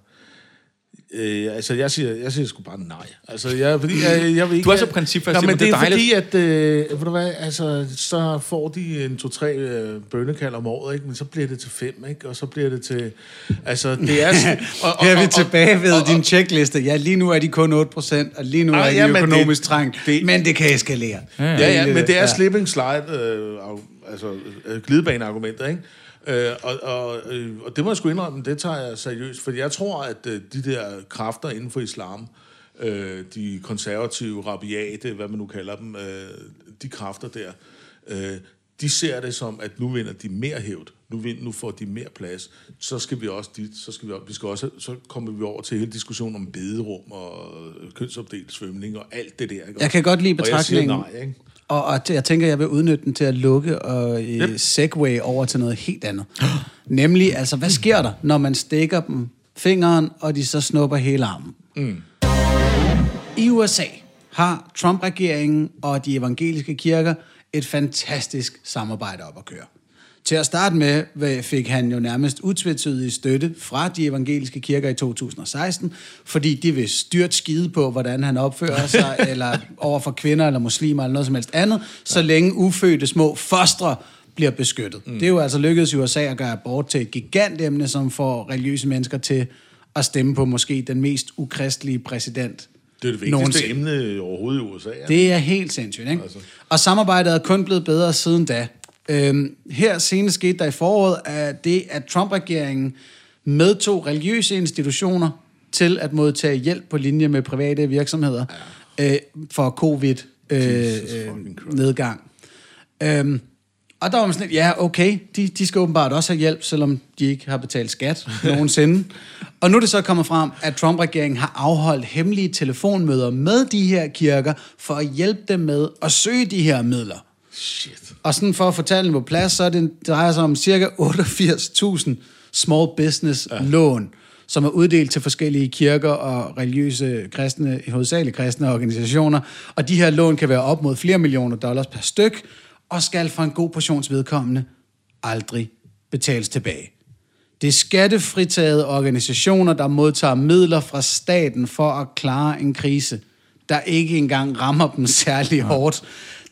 Øh, altså, jeg siger, jeg siger sgu bare nej. Altså, jeg, fordi jeg, jeg vil ikke... Du er så principfast, ja, men det er, det er fordi, at, øh, ved du hvad, altså, så får de en to-tre øh, bønnekald om året, ikke? men så bliver det til fem, ikke? og så bliver det til... Altså, det er... Og, og, Her er vi tilbage ved og, og, din checkliste. Ja, lige nu er de kun 8%, og lige nu ah, er de ja, økonomisk trængt, det, men det kan eskalere. Ja, ja, ja, men det er slipping slide, øh, altså øh, glidebaneargumenter, ikke? Øh, og, og, øh, og det må jeg sgu indrømme, det tager jeg seriøst, for jeg tror, at øh, de der kræfter inden for islam, øh, de konservative, rabiate, hvad man nu kalder dem, øh, de kræfter der, øh, de ser det som, at nu vinder de mere hævd. Nu, vind, nu får de mere plads. Så skal vi også dit, så skal vi, vi skal også, så kommer vi over til hele diskussionen om bederum og kønsopdelt svømning og alt det der. Ikke? Jeg kan godt lide betragtningen. Og jeg siger nej, ikke? Og, og jeg tænker, jeg vil udnytte den til at lukke og yep. segway over til noget helt andet. Nemlig, altså, hvad sker der, når man stikker dem fingeren, og de så snupper hele armen? Mm. I USA har Trump-regeringen og de evangeliske kirker et fantastisk samarbejde op at køre. Til at starte med fik han jo nærmest utvetydig støtte fra de evangeliske kirker i 2016, fordi de vil styrt skide på, hvordan han opfører sig, eller over for kvinder eller muslimer eller noget som helst andet, så længe ufødte små fostre bliver beskyttet. Mm. Det er jo altså lykkedes i USA at gøre abort til et gigantemne, som får religiøse mennesker til at stemme på måske den mest ukristelige præsident det er det vigtigste nogensinde. emne overhovedet i USA. Ja. Det er helt sindssygt, ikke? Altså. Og samarbejdet er kun blevet bedre siden da. Øhm, her senest skete der i foråret at det, at Trump-regeringen medtog religiøse institutioner til at modtage hjælp på linje med private virksomheder ja. øh, for covid-nedgang. Øh, øh, øhm, og der var man sådan ja, okay, de, de skal åbenbart også have hjælp, selvom de ikke har betalt skat nogensinde. og nu er det så kommet frem, at Trump-regeringen har afholdt hemmelige telefonmøder med de her kirker, for at hjælpe dem med at søge de her midler. Shit. Og sådan for at fortælle den på plads, så er det, det drejer sig om cirka 88.000 small business ja. lån, som er uddelt til forskellige kirker og religiøse kristne, hovedsageligt kristne organisationer. Og de her lån kan være op mod flere millioner dollars per styk, og skal for en god portions vedkommende aldrig betales tilbage. Det er skattefritagede organisationer, der modtager midler fra staten for at klare en krise, der ikke engang rammer dem særlig hårdt.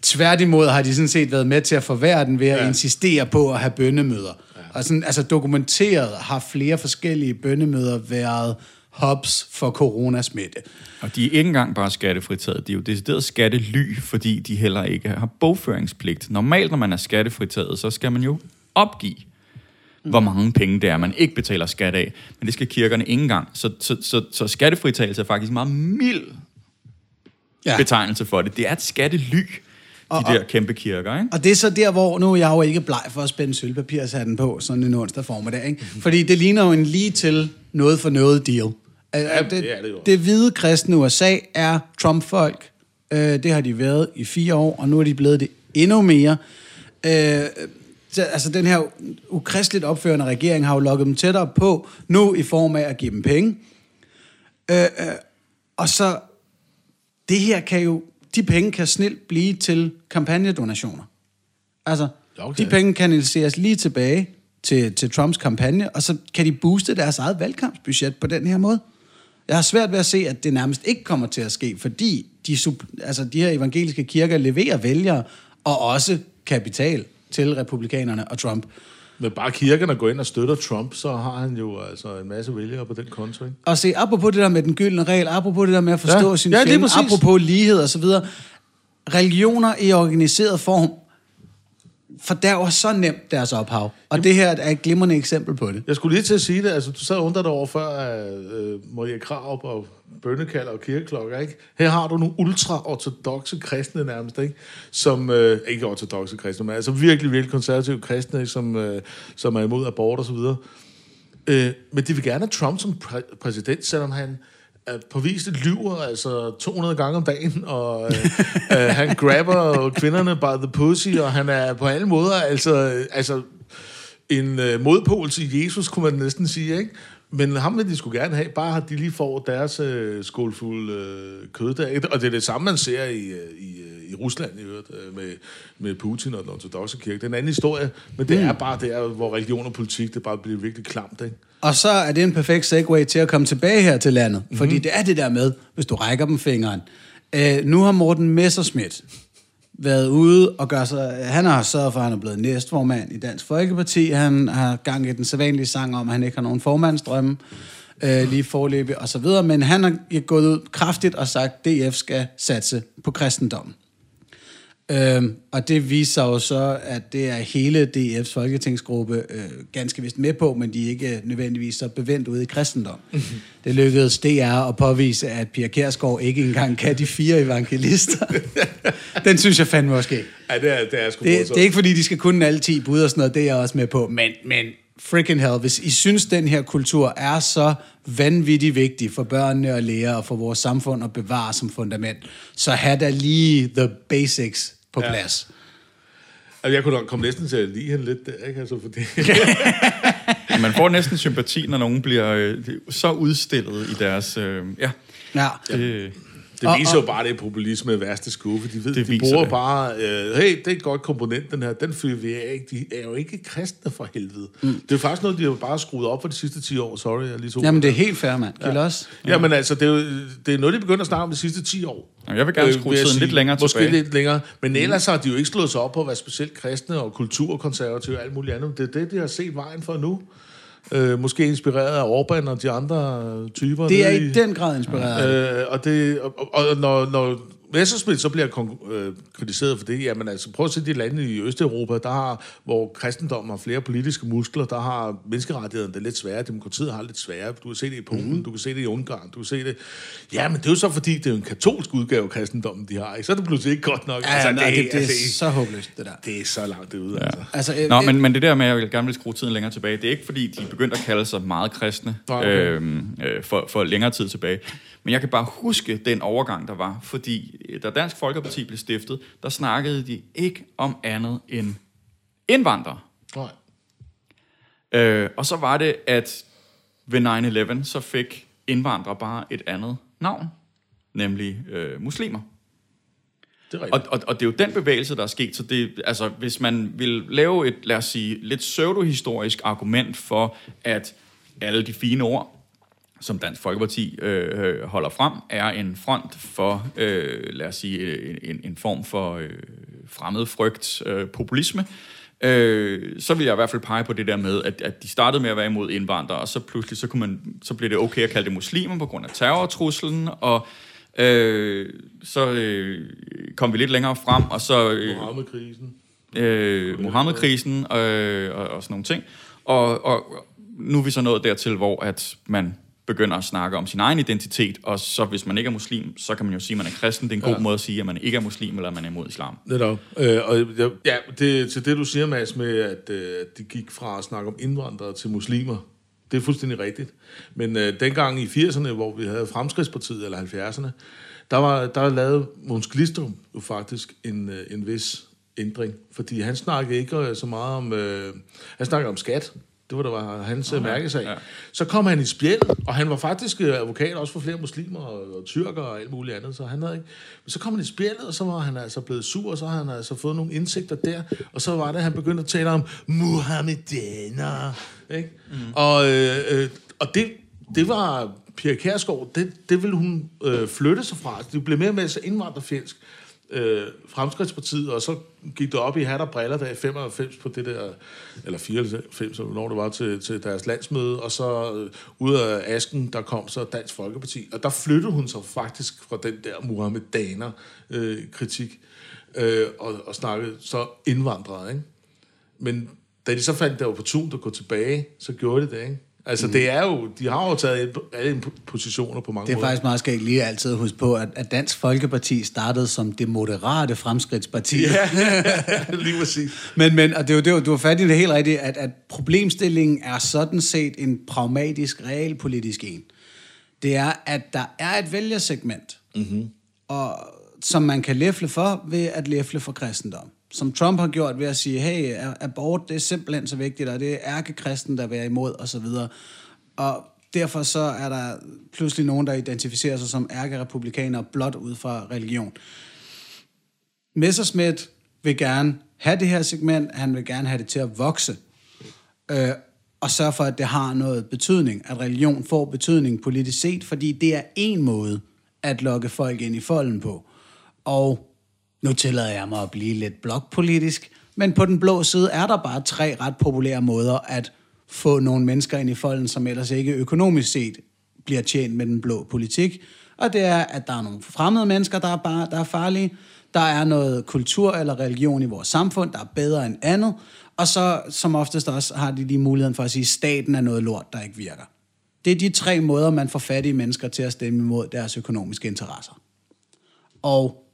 Tværtimod har de sådan set været med til at forværre den ved at ja. insistere på at have bønnemøder. Ja. Og sådan, altså dokumenteret har flere forskellige bønnemøder været hubs for coronasmitte. Og de er ikke engang bare skattefritaget, de er jo decideret skattely, fordi de heller ikke har bogføringspligt. Normalt, når man er skattefritaget, så skal man jo opgive, mm. hvor mange penge det er, man ikke betaler skat af. Men det skal kirkerne ikke engang. Så, så, så, så skattefritagelse er faktisk en meget mild ja. betegnelse for det. Det er et skattely og, de der kæmpe kirker, ikke? Og det er så der, hvor nu er jeg jo ikke bleg for at spænde sølvpapirshatten på, sådan en onsdag formiddag, ikke? Mm-hmm. Fordi det ligner jo en lige til noget for noget deal. Ja, det, det, det, det hvide kristne USA er Trump-folk. Øh, det har de været i fire år, og nu er de blevet det endnu mere. Øh, så, altså den her ukristeligt opførende regering har jo lukket dem tættere på, nu i form af at give dem penge. Øh, øh, og så, det her kan jo de penge kan snilt blive til kampagnedonationer. Altså, okay. de penge kanaliseres lige tilbage til, til Trumps kampagne, og så kan de booste deres eget valgkampsbudget på den her måde. Jeg har svært ved at se, at det nærmest ikke kommer til at ske, fordi de, altså de her evangeliske kirker leverer vælgere og også kapital til republikanerne og Trump. Men bare kirkerne går ind og støtter Trump, så har han jo altså en masse vælgere på den konto, ikke? Og se, apropos det der med den gyldne regel, apropos det der med at forstå ja, sin ja, fjende, apropos lighed og så videre, religioner i organiseret form fordærver så nemt deres ophav. Og det her er et glimrende eksempel på det. Jeg skulle lige til at sige det, altså du sad og undrede dig over før, at øh, Maria Krav og bønnekald og kirkeklokker, ikke? Her har du nogle ultra-ortodoxe kristne nærmest, ikke? Som, øh, ikke ortodoxe kristne, men altså virkelig, virkelig konservative kristne, ikke? Som, øh, som er imod abort og så videre. Øh, men de vil gerne have Trump som præ- præsident, selvom han er påvist lyver altså 200 gange om dagen, og øh, øh, han grabber kvinderne by the pussy, og han er på alle måder altså, øh, altså en øh, modpol til Jesus, kunne man næsten sige, ikke? Men ham vil de skulle gerne have, bare at de lige får deres øh, skålfuld øh, køddag. Og det er det samme, man ser i, øh, i, øh, i Rusland i øvrigt, øh, med, med Putin og den ortodoxe kirke. Det er en anden historie, men det mm. er bare der, hvor religion og politik, det bare bliver virkelig klamt, ikke? Og så er det en perfekt segue til at komme tilbage her til landet. Mm-hmm. Fordi det er det der med, hvis du rækker dem fingeren. Øh, nu har Morten Messerschmidt været ude og gøre sig... Han har sørget for, at han er blevet næstformand i Dansk Folkeparti. Han har gang i den sædvanlige sang om, at han ikke har nogen formandsdrømme øh, lige forløbig og så videre. Men han har gået ud kraftigt og sagt, at DF skal satse på kristendommen. Øhm, og det viser jo så, at det er hele DF's folketingsgruppe øh, ganske vist med på, men de er ikke nødvendigvis så bevendt ude i kristendom. Mm-hmm. Det lykkedes DR at påvise, at Pia Kærsgaard ikke engang kan de fire evangelister. Den synes jeg fandme måske. Ja, det er, det er sgu Det, det er ikke fordi, de skal kunne alle 10 bud og sådan noget, det er jeg også med på. Men, men freaking hell, hvis I synes, den her kultur er så vanvittigt vigtig for børnene og lære og for vores samfund at bevare som fundament, så have da lige the basics på Ja. plads. Altså, jeg kunne nok komme næsten til at lide hende lidt der, ikke? Altså, fordi... Man får næsten sympati, når nogen bliver øh, så udstillet i deres... Øh, ja, Ja. det, Det Og- viser og- jo bare, det er populisme af værste skuffe. De ved, Det de bruger det. bare, øh, hey, det er et godt komponent, den her, den fyrer vi af. ikke? De er jo ikke kristne for helvede. Mm. Det er faktisk noget, de har bare skruet op for de sidste 10 år. Sorry, jeg lige tog Jamen, det er helt fair, mand. Giv også. Jamen altså, det er, jo, det er noget, de begynder at snakke om de sidste 10 år. Jamen, jeg vil gerne Øh, skrue vil jeg tiden lidt længere Måske tilbage. lidt længere. Men ellers har de jo ikke slået sig op på at være specielt kristne og kulturkonservative og alt muligt andet. Det er det, de har set vejen for nu. Øh, måske inspireret af Orbán og de andre typer. Det er i den grad inspireret. Øh, og, det, og, og når, når Messerschmidt så bliver kon- øh, kritiseret for det, jamen altså prøv at se de lande i Østeuropa, der har, hvor kristendommen har flere politiske muskler, der har menneskerettighederne det er lidt sværere, demokratiet har lidt sværere. Du kan se det i Polen, mm. du kan se det i Ungarn, du kan se det... Ja, men det er jo så fordi, det er jo en katolsk udgave af kristendommen, de har, ikke? Så er det pludselig ikke godt nok. Ja, altså, nej, det, det, er altså, så håbløst, det der. det er så langt ude, ja. altså. Altså, øh, Nå, øh, men, men det der med, at jeg vil gerne vil skrue tiden længere tilbage, det er ikke fordi, de er begyndt at kalde sig meget kristne okay. øhm, øh, for, for længere tid tilbage. Men jeg kan bare huske den overgang, der var. Fordi øh, da Dansk Folkeparti blev stiftet, der snakkede de ikke om andet end indvandrere. Nej. Øh, og så var det, at ved 9-11, så fik indvandrere bare et andet navn, nemlig øh, muslimer. Det er Og, og, og det er jo den bevægelse, der er sket. Så det, altså, hvis man vil lave et, lad os sige, lidt pseudohistorisk argument for, at alle de fine ord, som Dansk Folkeparti øh, øh, holder frem, er en front for, øh, lad os sige, en, en form for øh, fremmed frygt, øh, populisme, øh, så vil jeg i hvert fald pege på det der med, at, at de startede med at være imod indvandrere, og så pludselig så, kunne man, så blev det okay at kalde det muslimer på grund af terrortruslen, og øh, så øh, kom vi lidt længere frem, og så... Øh, Mohammed-krisen. øh, Mohammed-krisen øh, og, og sådan nogle ting. Og, og nu er vi så nået dertil, hvor at man begynder at snakke om sin egen identitet, og så hvis man ikke er muslim, så kan man jo sige, at man er kristen. Det er en god Ja. måde at sige, at man ikke er muslim, eller at man er imod islam. Netop. Øh, og jeg- ja, det, til det du siger, Mads, med at, øh, de gik fra at snakke om indvandrere til muslimer, det er fuldstændig rigtigt. Men øh, dengang i 80'erne, hvor vi havde Fremskridspartiet, eller 70'erne, der, var, der lavede Måns Glistrup jo faktisk en, øh, en vis ændring. Fordi han snakkede ikke øh, så meget om... Øh, han snakkede om skat. Det var der var hans oh, mærkesag. ja. Ja. Så kom han i spjæld, og han var faktisk øh, advokat også for flere muslimer og, og tyrker og alt muligt andet, så han havde ikke... Men så kom han i spjældet, og så var han altså blevet sur, og så har han altså fået nogle indsigter der, og så var det, at han begyndte at tale om Muhammedaner, ikke? Mm. Og, øh, øh, og det, det var Pia Kærsgaard, det, det ville hun øh, flytte sig fra. Det blev mere og mere så indvandrerfjendsk øh, Fremskridtspartiet, og så gik det op i hat og briller der i 95 på det der, eller 94, eller hvornår det var, til, til deres landsmøde, og så øh, ud af asken, der kom så Dansk Folkeparti, og der flyttede hun sig faktisk fra den der Muhammedaner-kritik, øh, øh, og, og snakkede så indvandrere, ikke? men da de så fandt det opportunt at gå tilbage, så gjorde de det, ikke? Altså, mm. det er jo, de har jo taget alle positioner på mange Det er måder. faktisk meget skægt lige altid at huske på, at, at Dansk Folkeparti startede som det moderate fremskridtsparti. Ja, lige præcis. Men, men og det er jo, det er jo, du har fat i det helt rigtigt, at, at problemstillingen er sådan set en pragmatisk, realpolitisk en. Det er, at der er et vælgersegment, mm-hmm. og, som man kan læfle for ved at læfle for kristendom. Som Trump har gjort ved at sige, hey, abort, det er simpelthen så vigtigt, og det er ærkekristen, der vil være imod, og så videre. Og derfor så er der pludselig nogen, der identificerer sig som ærkerepublikanere blot ud fra religion. Messerschmidt vil gerne have det her segment, han vil gerne have det til at vokse, øh, og sørge for, at det har noget betydning, at religion får betydning politisk set, fordi det er en måde at lokke folk ind i folden på. Og nu tillader jeg mig at blive lidt blokpolitisk, men på den blå side er der bare tre ret populære måder at få nogle mennesker ind i folden, som ellers ikke økonomisk set bliver tjent med den blå politik. Og det er, at der er nogle fremmede mennesker, der er, bare, der er farlige. Der er noget kultur eller religion i vores samfund, der er bedre end andet. Og så, som oftest også, har de lige muligheden for at sige, at staten er noget lort, der ikke virker. Det er de tre måder, man får fattige mennesker til at stemme imod deres økonomiske interesser. Og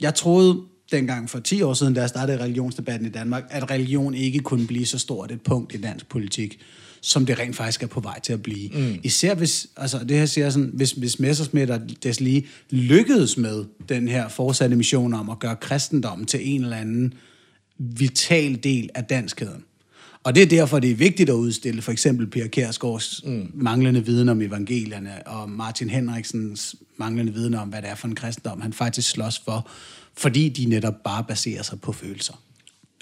jeg troede dengang for 10 år siden, da jeg startede religionsdebatten i Danmark, at religion ikke kunne blive så stort et punkt i dansk politik, som det rent faktisk er på vej til at blive. Mm. Især hvis, altså det her siger sådan, hvis, hvis Messersmith og lige lykkedes med den her fortsatte mission om at gøre kristendommen til en eller anden vital del af danskheden. Og det er derfor, det er vigtigt at udstille for eksempel Pia Kærsgaards mm. manglende viden om evangelierne, og Martin Henriksens manglende viden om, hvad det er for en kristendom, han faktisk slås for, fordi de netop bare baserer sig på følelser.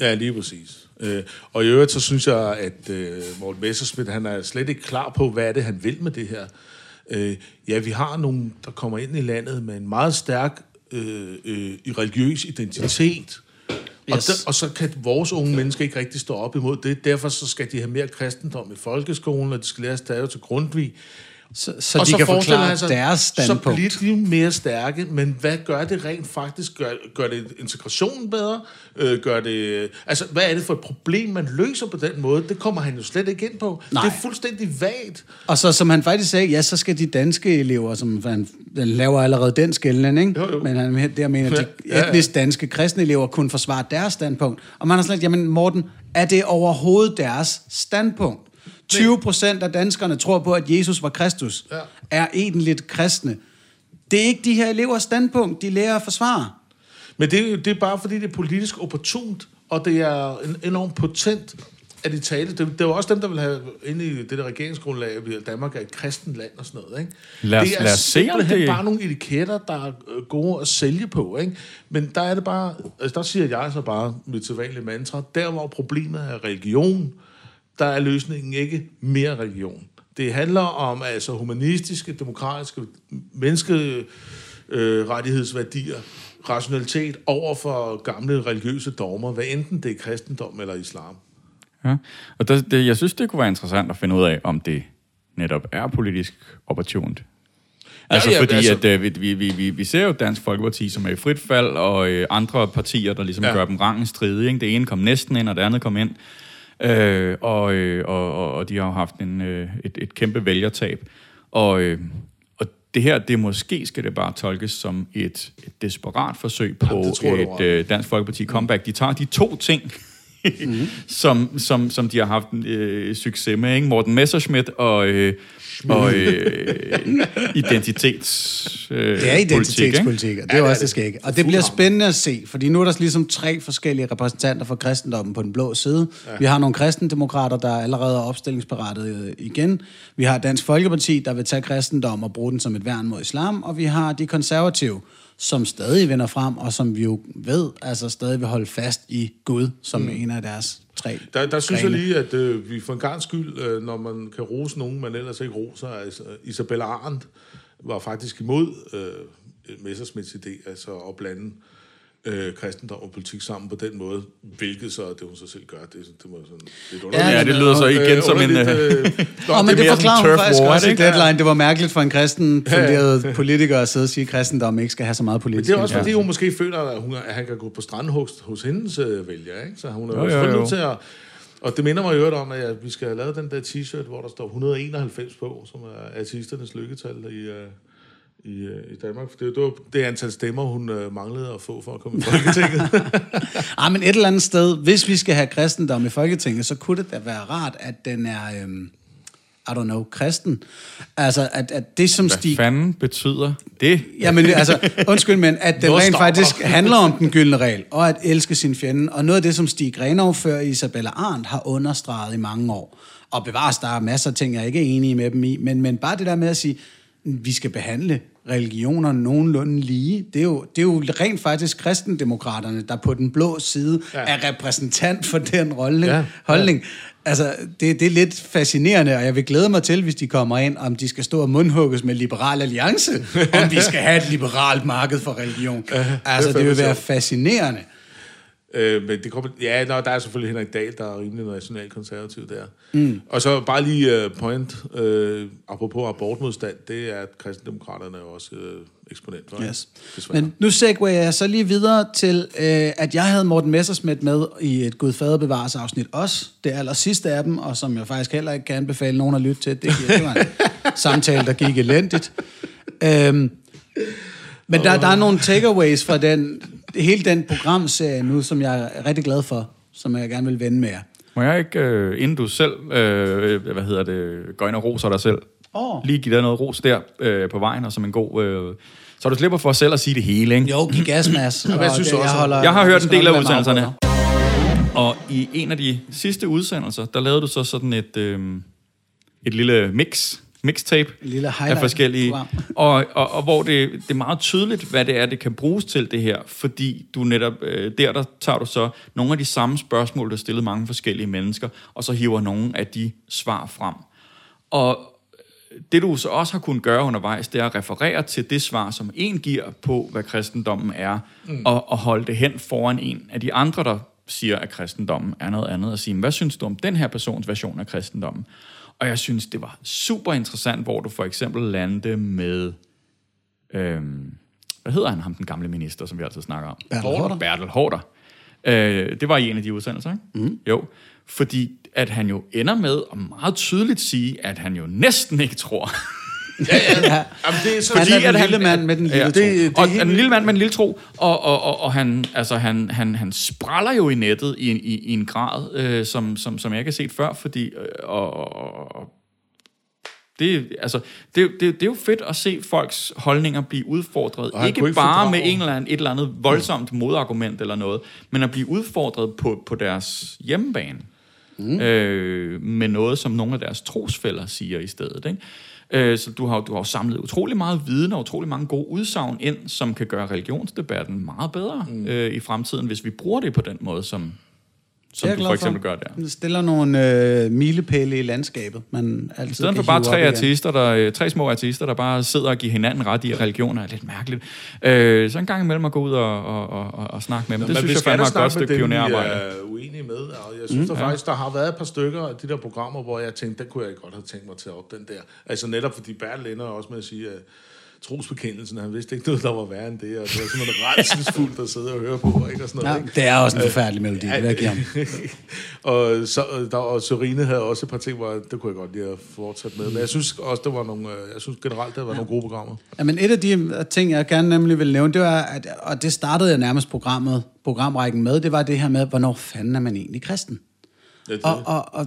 Ja, lige præcis. Øh, og i øvrigt, så synes jeg, at øh, Morten Messerschmidt, han er slet ikke klar på, hvad er det, han vil med det her. Øh, ja, vi har nogen, der kommer ind i landet med en meget stærk øh, øh, religiøs identitet, Yes. Og, der, og så kan vores unge mennesker ikke rigtig stå op imod det. Derfor så skal de have mere kristendom i folkeskolen, og de skal lære at stave til Grundtvig. Så, så og de så kan forklare sig, deres standpunkt. Så bliver de mere stærke, men hvad gør det rent faktisk? Gør, gør det integrationen bedre? Øh, gør det, altså, hvad er det for et problem, man løser på den måde? Det kommer han jo slet ikke ind på. Nej. Det er fuldstændig vagt. Og så, som han faktisk sagde, ja, så skal de danske elever, som han, han laver allerede den skældning, ikke? Jo, jo. men han der mener, at de etnisk danske kristne elever kunne forsvare deres standpunkt. Og man har slet, jamen Morten, er det overhovedet deres standpunkt? 20 procent af danskerne tror på, at Jesus var Kristus, ja. er egentlig kristne. Det er ikke de her elevers standpunkt, de lærer at forsvare. Men det, det er bare fordi, det er politisk opportunt, og det er en enormt potent at de tale. Det, det var også dem, der vil have ind i det der regeringsgrundlag, at Danmark er et kristent land og sådan noget. Ikke? Lad os, det er lad os simpelthen det. bare nogle etiketter, der er gode at sælge på. Ikke? Men der er det bare, altså der siger jeg så bare mit sædvanlige mantra, der hvor problemet er religion, der er løsningen ikke mere religion. Det handler om altså humanistiske, demokratiske, menneskerettighedsværdier, øh, rationalitet over for gamle religiøse dogmer, hvad enten det er kristendom eller islam. Ja, og der, det, jeg synes, det kunne være interessant at finde ud af, om det netop er politisk opportunt. Altså ja, ja, fordi, altså, at uh, vi, vi, vi, vi ser jo Dansk Folkeparti, som er i frit fald, og uh, andre partier, der ligesom ja. gør dem rangen stridig. Ikke? Det ene kom næsten ind, og det andet kom ind. Øh, og, øh, og, og de har jo haft en, øh, et, et kæmpe vælgertab. Og, øh, og det her, det måske skal det bare tolkes som et, et desperat forsøg på ja, et øh, Dansk Folkeparti comeback. De tager de to ting, mm-hmm. som, som, som de har haft øh, succes med. Ikke? Morten Messerschmidt og, øh, og øh, identitets øh, Det er identitetspolitik, og det er ja, også det skægge. Og det bliver spændende at se, fordi nu er der ligesom tre forskellige repræsentanter for kristendommen på den blå side. Ja. Vi har nogle kristendemokrater, der allerede er opstillingsberettet øh, igen. Vi har Dansk Folkeparti, der vil tage kristendom og bruge den som et værn mod islam. Og vi har de konservative, som stadig vender frem, og som vi jo ved, altså stadig vil holde fast i Gud som mm. en af deres tre Der, der synes grene. jeg lige, at øh, vi for en gang skyld, øh, når man kan rose nogen, man ellers ikke roser, altså Isabella Arendt var faktisk imod øh, Messersmiths idé, altså at blande øh, kristendom og politik sammen på den måde, hvilket så, det hun så selv gør, det, det må sådan lidt Ja, underligt. Ja, det lyder så igen som en... øh, øh, nå, Nå, men det, mere forklarer sådan hun faktisk war, også i ikke? Deadline. Det var mærkeligt for en kristen funderet politiker at sidde og sige, at kristendom ikke skal have så meget politisk. Det er også fordi, hun måske føler, at, hun, at han kan gå på strandhugst hos hendes øh, vælgere. Ikke? Så hun er Jo, jo, jo, jo, jo. til at... Og det minder mig i øvrigt om, at vi skal have lavet den der t-shirt, hvor der står 191 på, som er artisternes lykketal i, øh, i, øh, i Danmark. For det, det var det antal stemmer, hun øh, manglede at få for at komme i Folketinget. Ah, men et eller andet sted, hvis vi skal have kristendom i Folketinget, så kunne det da være rart, at den er, øhm, I don't know, kristen. Altså, at, at det som Stig... Hvad fanden betyder det? Jamen, det- altså, undskyld, men at Hvor rent faktisk handler om den gyldne regel, og at elske sin fjende, og noget af det, som Stig Grenov før Isabella Arndt har understreget i mange år. Og bevares, der er masser af ting, jeg ikke er enig med dem i, men, men bare det der med at sige, vi skal behandle religioner nogenlunde lige. Det er jo, det er jo rent faktisk kristendemokraterne, der på den blå side ja. Ja. er repræsentant for den rolle, ja. Ja, holdning. Altså, det, det er lidt fascinerende, og jeg vil glæde mig til, hvis de kommer ind, om de skal stå og mundhugges med Liberal Alliance, om vi skal have et liberalt marked for religion. altså, det fandme vil være fascinerende. Øh, men det kommer, ja, nå, der er selvfølgelig Henrik Dahl, der er rimelig nationalkonservativ der. Mm. Og så bare lige uh, point, uh, apropos abortmodstand, det er, at kristendemokraterne er også uh, eksponent for. Yes. Desværre. Men nu segwayer jeg så lige videre til, øh, at jeg havde Morten Messersmith med i et Gud Fader bevares afsnit også. Det aller sidste af dem, og som jeg faktisk heller ikke kan anbefale nogen at lytte til. Det, det var en samtale, der gik elendigt. Øhm, men der, der er nogle takeaways fra den, hele den programserie nu, som jeg er rigtig glad for, som jeg gerne vil vende med jer. Må jeg ikke, øh, inden du selv, øh, hvad hedder det, går ind og roser dig selv, Åh. lige give dig noget ros der øh, på vejen, og som en god... Øh, så du slipper for selv at sige det hele, ikke? Jo, giv gas, Mads. jeg synes det, også, holder, Jeg har hørt en del af udsendelserne. Og i en af de sidste udsendelser, der lavede du så sådan et, øh, et lille mix, mixtape En lille af forskellige, og, og, og hvor det, det er meget tydeligt, hvad det er, det kan bruges til det her, fordi du netop, øh, der, der tager du så nogle af de samme spørgsmål, der stillede mange forskellige mennesker, og så hiver nogle af de svar frem. Og det du så også har kunnet gøre undervejs, det er at referere til det svar, som en giver på, hvad kristendommen er, mm. og, og holde det hen foran en af de andre, der siger, at kristendommen er noget andet, og sige, hvad synes du om den her persons version af kristendommen? Og jeg synes, det var super interessant, hvor du for eksempel landede med, øhm, hvad hedder han, ham den gamle minister, som vi altid snakker om? Bertel Haarder. Bertel Hårder. Øh, det var i en af de udsendelser, ikke? Mm. Jo, fordi at han jo ender med at meget tydeligt sige, at han jo næsten ikke tror, Ja. Jamen, det er så Han Fordi er at den han- lille mand med den lille Ja. tro. Det- det og helt en lille mand med en lille tro, og, og, og, og han, altså, han, han, han spræller jo i nettet i, en- i, i en grad, øh, som, som, som jeg ikke har set før, fordi øh, og, og, det, altså, det, det, det er jo fedt at se folks holdninger blive udfordret. Ikke ikke bare fordrage- med en eller anden, et eller andet voldsomt modargument eller noget, men at blive udfordret på, på deres hjemmebane. Mm. Øh, med noget, som nogle af deres trosfælder siger i stedet. Ikke? Øh, så du har, du har samlet utrolig meget viden og utrolig mange gode udsagn ind, som kan gøre religionsdebatten meget bedre mm. øh, i fremtiden, hvis vi bruger det på den måde, som, som Det du jeg for eksempel gør der. Det stiller nogle øh, milepæle i landskabet, man altid I stedet for bare tre, artister, der, øh, tre små artister, der bare sidder og giver hinanden ret i, at religion er lidt mærkeligt. Øh, så en gang imellem at gå ud og, og, og, og, og snakke med dem. Det Men synes vi jeg fandme er et godt stykke pionerarbejde. er uenige med. Og jeg synes mm, der faktisk, der har været et par stykker af de der programmer, hvor jeg tænkte, den kunne jeg godt have tænkt mig til op, den der. Altså netop fordi Bertel ender også med at sige, at trosbekendelsen, han vidste ikke noget, der var værre end det, og det var sådan noget redselsfuldt at sidde og høre på, ikke? Og sådan noget, Ja, ikke? det er også en forfærdelig melodi, det vil og, så, der, og Sorine havde også et par ting, hvor det kunne jeg godt lide at fortsætte med. Men jeg synes også, det var nogle, øh, jeg synes generelt, det var nogle gode programmer. Jamen et af de ting, jeg gerne nemlig vil nævne, det var, at, og det startede jeg nærmest programmet, programrækken med, det var det her med, hvornår fanden er man egentlig kristen? Ja, det, Og, og, og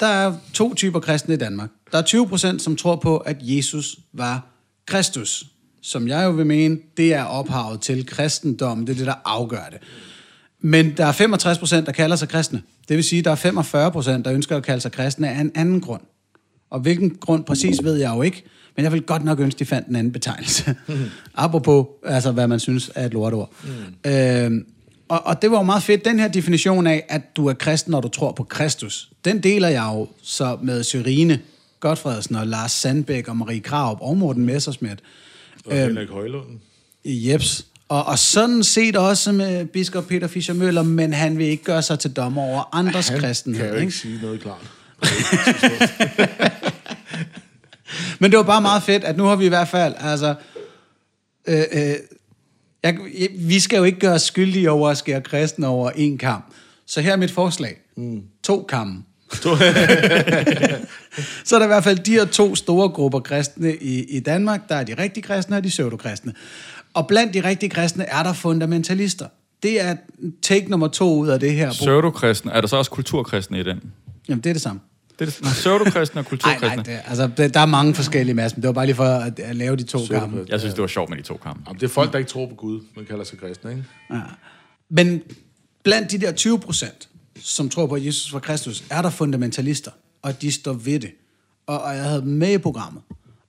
der er to typer kristne i Danmark. Der er 20 procent, som tror på, at Jesus var Kristus. Som jeg jo vil mene, det er ophavet til kristendommen. Det er det, der afgør det. Men der er 65 procent, der kalder sig kristne. Det vil sige, at der er 45 procent, der ønsker at kalde sig kristne af en anden grund. Og hvilken grund præcis ved jeg jo ikke. Men jeg vil godt nok ønske, de fandt en anden betegnelse. Apropos, altså hvad man synes er et lortord. Mm. Øhm, og, og det var jo meget fedt, den her definition af, at du er kristen, når du tror på Kristus. Den deler jeg jo så med Syrine Godfredsen og Lars Sandbæk og Marie Kraup og Morten Messersmith. og Henrik Højlund. Jeps. Og, og sådan set også med biskop Peter Fischer Møller, men han vil ikke gøre sig til dommer over andres Han kristenhed. kan jo ikke? ikke sige noget klart. Men det var bare meget fedt, at nu har vi i hvert fald, altså... Øh, øh, jeg, vi skal jo ikke gøre os skyldige over at skære kristne over en kamp. Så her er mit forslag. Mm. To kampe. så er der i hvert fald de her to store grupper kristne i, i Danmark. Der er de rigtige kristne og de pseudokristne. Og blandt de rigtige kristne er der fundamentalister. Det er take nummer to ud af det her. Pseudokristne. Er der så også kulturkristne i den? Jamen, det er det samme. Det er det, pseudokristne og Nej, kulturkristne. nej, det, altså, det, der er mange forskellige masser, men det var bare lige for at, at lave de to kampe. Jeg synes, det var sjovt med de to kampe. Jamen, det er folk, der ikke tror på Gud, man kalder sig kristne, ikke? Ja. Men blandt de der 20 procent, som tror på, at Jesus var Kristus, er der fundamentalister, og de står ved det. Og, og jeg havde dem med i programmet.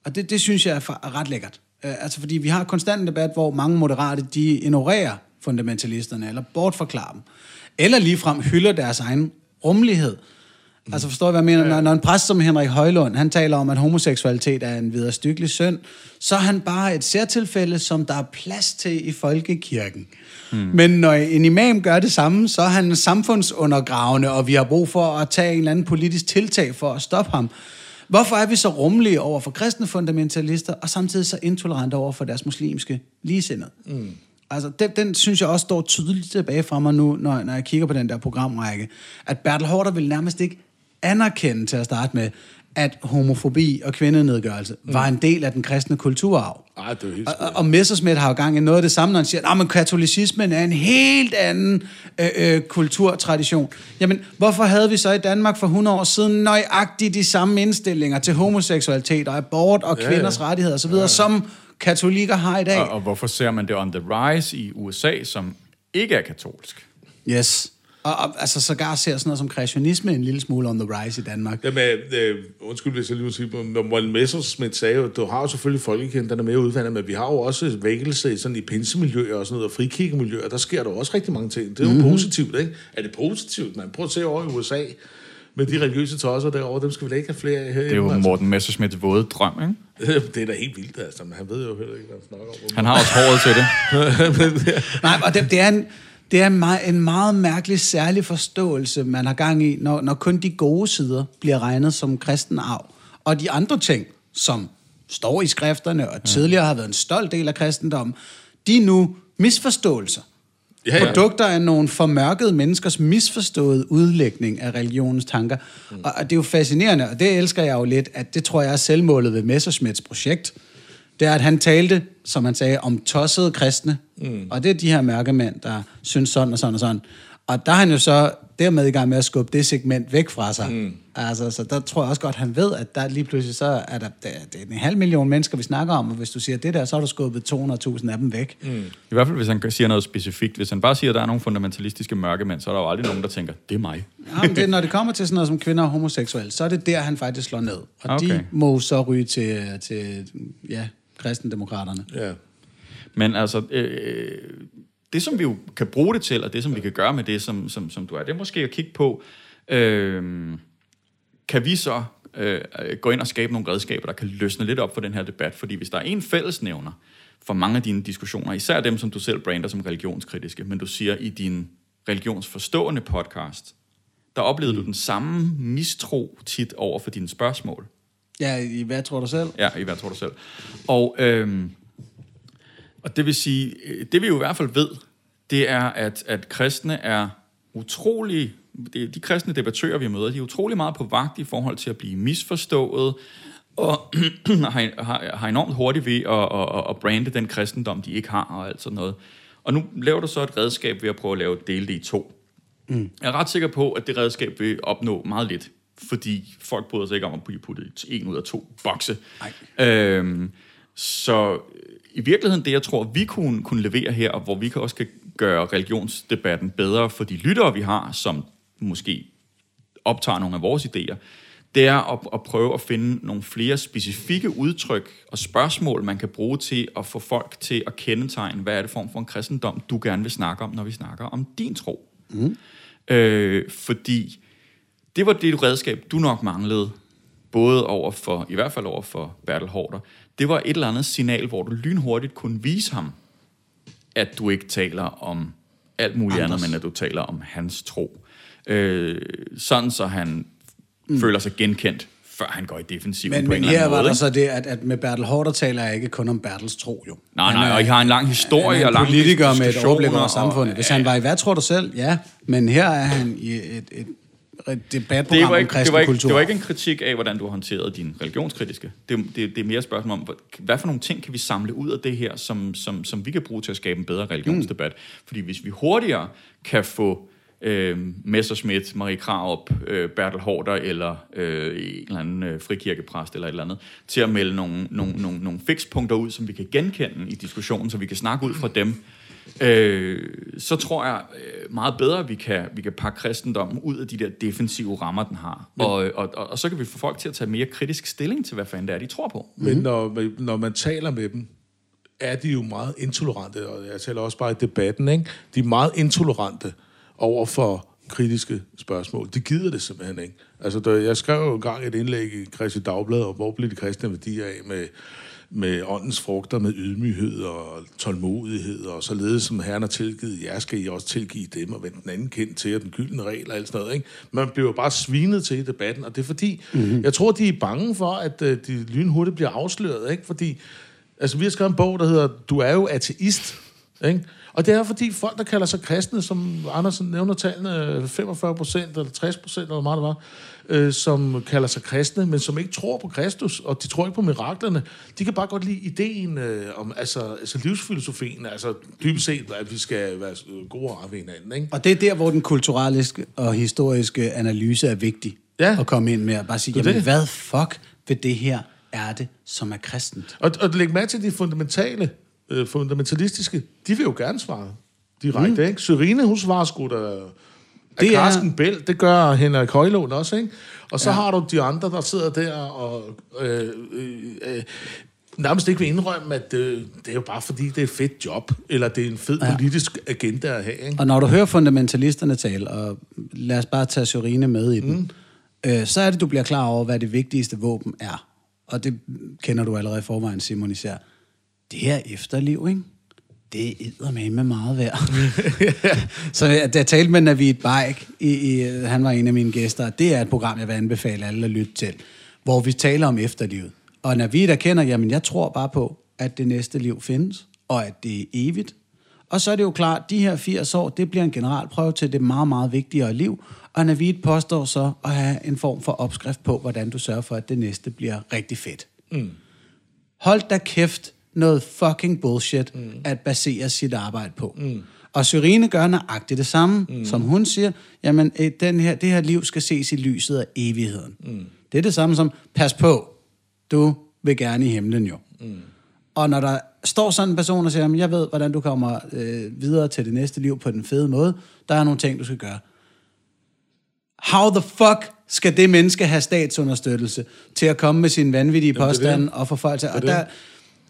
Og det, det synes jeg er, er ret lækkert. Uh, altså fordi vi har konstant en debat, hvor mange moderate, de ignorerer fundamentalisterne, eller bortforklarer dem. Eller ligefrem hylder deres egen rummelighed. Altså forstår du, hvad jeg mener? Når, når en præst som Henrik Højlund, han taler om, at homoseksualitet er en vederstykkelig synd, så er han bare et særtilfælde, som der er plads til i folkekirken. Hmm. Men når en imam gør det samme, så er han samfundsundergravende, og vi har brug for at tage en eller anden politisk tiltag for at stoppe ham. Hvorfor er vi så rummelige over for kristne fundamentalister, og samtidig så intolerante over for deres muslimske ligesindede? Mm. Altså, den, den synes jeg også står tydeligt tilbage fra mig nu, når, når jeg kigger på den der programrække, at Bertel Hårder vil nærmest ikke anerkende til at starte med, at homofobi og kvindenedgørelse mm. var en del af den kristne kulturarv. Ej, det er helt Og, og, Messerschmidt har jo gang i noget af det samme, når han siger, at katolicismen er en helt anden øh, øh, kulturtradition. Jamen, hvorfor havde vi så i Danmark for 100 år siden nøjagtigt de samme indstillinger til homoseksualitet og abort og Ja, kvinders ja. rettigheder osv., ja. som katolikker har i dag? Og, og hvorfor ser man det on the rise i USA, som ikke er katolsk? Yes. Og, og altså sågar ser sådan noget som kreationisme en lille smule on the rise i Danmark. Jamen, øh, undskyld, hvis jeg lige må sige, men Morten Messersmith sagde jo, du har jo selvfølgelig er mere udvandet, men vi har jo også vækkelse sådan i pinsemiljøer og sådan noget, og frikirkemiljøer, der sker der også rigtig mange ting. Det er jo Mhm. mm-hmm. positivt, ikke? Er det positivt? Man prøv at se over i USA, med de religiøse tosser derovre, dem skal vi da ikke have flere af her. Det er jo Morten Messerschmidts våde drøm, ikke? det er da helt vildt, altså. Men han ved jo heller ikke, hvad han snakker om. Han har også håret til det. Nej, og det, det er en, det er en meget, en meget mærkelig, særlig forståelse, man har gang i, når, når kun de gode sider bliver regnet som kristen arv. Og de andre ting, som står i skrifterne og tidligere har været en stolt del af kristendommen, de er nu misforståelser. Ja, ja. Produkter af nogle formørkede menneskers misforståede udlægning af religionens tanker. Mm. Og, og det er jo fascinerende, og det elsker jeg jo lidt, at det tror jeg er selvmålet ved Messerschmidts projekt. Det er, at han talte, som han sagde, om tossede kristne. Mm. Og det er de her mørkemænd, der synes sådan og sådan og sådan. Og der er han jo så dermed i gang med at skubbe det segment væk fra sig. Mm. Altså, så der tror jeg også godt, han ved, at der lige pludselig så er der, det er en halv million mennesker, vi snakker om, og hvis du siger det der, så har du skubbet 200.000 af dem væk. Mm. I hvert fald, hvis han siger noget specifikt. Hvis han bare siger, at der er nogle fundamentalistiske mørkemænd, så er der jo aldrig nogen, der tænker, det er mig. Ja, men det, når det kommer til sådan noget som kvinder og homoseksuelle, så er det der, han faktisk slår ned. Og. Okay. de må så ryge til, til ja, kristendemokraterne. Ja. Men altså, øh, det som vi jo kan bruge det til, og det som vi kan gøre med det, som, som, som du er, det er måske at kigge på, øh, kan vi så øh, gå ind og skabe nogle redskaber, der kan løsne lidt op for den her debat? Fordi hvis der er en fællesnævner for mange af dine diskussioner, især dem, som du selv brander som religionskritiske, men du siger i din religionsforstående podcast, der oplevede du den samme mistro tit over for dine spørgsmål. Ja, i hvad tror du selv? Ja, i hvad tror du selv. Og, øhm, og det vil sige, øh, det vi jo i hvert fald ved, det er, at, at kristne er utrolig, de kristne debattører, vi møder, de er utrolig meget på vagt i forhold til at blive misforstået, og har, har, har enormt hurtigt ved at, at, at brande den kristendom, de ikke har, og alt sådan noget. Og nu laver du så et redskab ved at prøve at lave dele det i to. Mm. Jeg er ret sikker på, at det redskab vil opnå meget lidt, fordi folk bryder sig ikke om at blive puttet i en ud af to bokse. Øhm, så øh, i virkeligheden, det jeg tror, vi kunne, kunne levere her, og hvor vi kan også kan gøre religionsdebatten bedre for de lyttere, vi har, som måske optager nogle af vores idéer, det er at, at prøve at finde nogle flere specifikke udtryk og spørgsmål, man kan bruge til at få folk til at kendetegne, hvad er det form for en kristendom, du gerne vil snakke om, når vi snakker om din tro. Mm. Øh, fordi det var det redskab, du nok manglede, både over for, i hvert fald over for Bertel Hårder. Det var et eller andet signal, hvor du lynhurtigt kunne vise ham, at du ikke taler om alt muligt Andres. andet, men at du taler om hans tro. Øh, sådan så han mm. føler sig genkendt, før han går i defensiven Men, på en men eller her anden var måde. der ikke? så det, at, at med Bertel Hårder taler jeg ikke kun om Bertels tro, jo. Nej, nej, er- og I har en lang historie han er og en lange politiker med et overblik over og- samfundet. Hvis han var i hvad tror du selv? Ja, men her er han i et, et debatprogram det var, om ikke, det, kristen var ikke, kultur. det var ikke en kritik af, hvordan du har håndteret din religionskritiske. Det, det, det er mere et spørgsmål om, hvad for nogle ting kan vi samle ud af det her, som, som, som vi kan bruge til at skabe en bedre religionsdebat. Mm. Fordi hvis vi hurtigere kan få øh, Messerschmidt, Marie Krarup, øh, Bertel Hårder eller øh, en eller anden øh, frikirkepræst eller et eller andet, til at melde nogle, nogle, nogle, nogle fikspunkter ud, som vi kan genkende i diskussionen, så vi kan snakke ud fra dem, øh, så tror jeg øh, meget bedre, at vi kan, vi kan pakke kristendommen ud af de der defensive rammer, den har. Og, og, og, og så kan vi få folk til at tage mere kritisk stilling til, hvad fanden det er, de tror på. Men når, når man taler med dem, er de jo meget intolerante, og jeg taler også bare i debatten, ikke? de er meget intolerante over for kritiske spørgsmål. De gider det simpelthen ikke. Altså, da jeg skrev jo engang et indlæg i Kristi Dagblad, og hvor blev de kristne værdier af med, med åndens frugter, med ydmyghed og tålmodighed, og således som Herren har tilgivet jer, skal I også tilgive dem, og vende den anden kendt til, og den gyldne regel og alt sådan noget. Ikke? Man bliver jo bare svinet til i debatten, og det er fordi, mm-hmm. jeg tror, de er bange for, at øh, de lynhurtigt bliver afsløret, ikke? fordi Altså, vi har skrevet en bog, der hedder Du er jo ateist. Ikke? Og det er fordi folk, der kalder sig kristne, som Andersen nævner tallene, 45 procent eller 60 procent, eller meget det var, øh, som kalder sig kristne, men som ikke tror på Kristus, og de tror ikke på miraklerne. De kan bare godt lide ideen øh, om altså, altså livsfilosofien, altså dybest set, at vi skal være øh, gode og arve hinanden. Ikke? Og det er der, hvor den kulturelle og historiske analyse er vigtig Ja. at komme ind med og bare sige, jamen det. hvad fuck ved det her er det, som er kristent? Og, og læg mærke til de fundamentale, øh, fundamentalistiske, de vil jo gerne svare direkte, mm. ikke? Syrine, hun svarer sgu da... Det er Karsken Bæl, det gør Henrik Højlund også, ikke? Og så Ja. har du de andre, der sidder der og øh, øh, øh, nærmest ikke vil indrømme, at øh, det er jo bare fordi, det er et fedt job, eller det er en fed Ja. politisk agenda at have, ikke? Og når du hører fundamentalisterne tale, og lad os bare tage Sørine med i den, mm. øh, så er det, du bliver klar over, hvad det vigtigste våben er. Og det kender du allerede i forvejen, Simon især. Det her efterliv, ikke? Det er med meget værd. så jeg, jeg talte med Navid Baik, i, i, han var en af mine gæster, det er et program, jeg vil anbefale alle at lytte til, hvor vi taler om efterlivet. Og Navid erkender, jamen jeg tror bare på, at det næste liv findes, og at det er evigt, og så er det jo klart, at de her 80 år, det bliver en generalprøve til det meget, meget vigtigere liv. Og Navid påstår så at have en form for opskrift på, hvordan du sørger for, at det næste bliver rigtig fedt. Mm. Hold da kæft noget fucking bullshit mm. at basere sit arbejde på. Mm. Og Syrine gør nøjagtigt det samme, mm. som hun siger, jamen øh, den her, det her liv skal ses i lyset af evigheden. Mm. Det er det samme som, pas på, du vil gerne i himlen jo. Mm. Og når der står sådan en person og siger, "Jamen, jeg ved, hvordan du kommer øh, videre til det næste liv på den fede måde, der er nogle ting, du skal gøre. How the fuck skal det menneske have statsunderstøttelse til at komme med sin vanvittige påstand og få folk til... Og er der,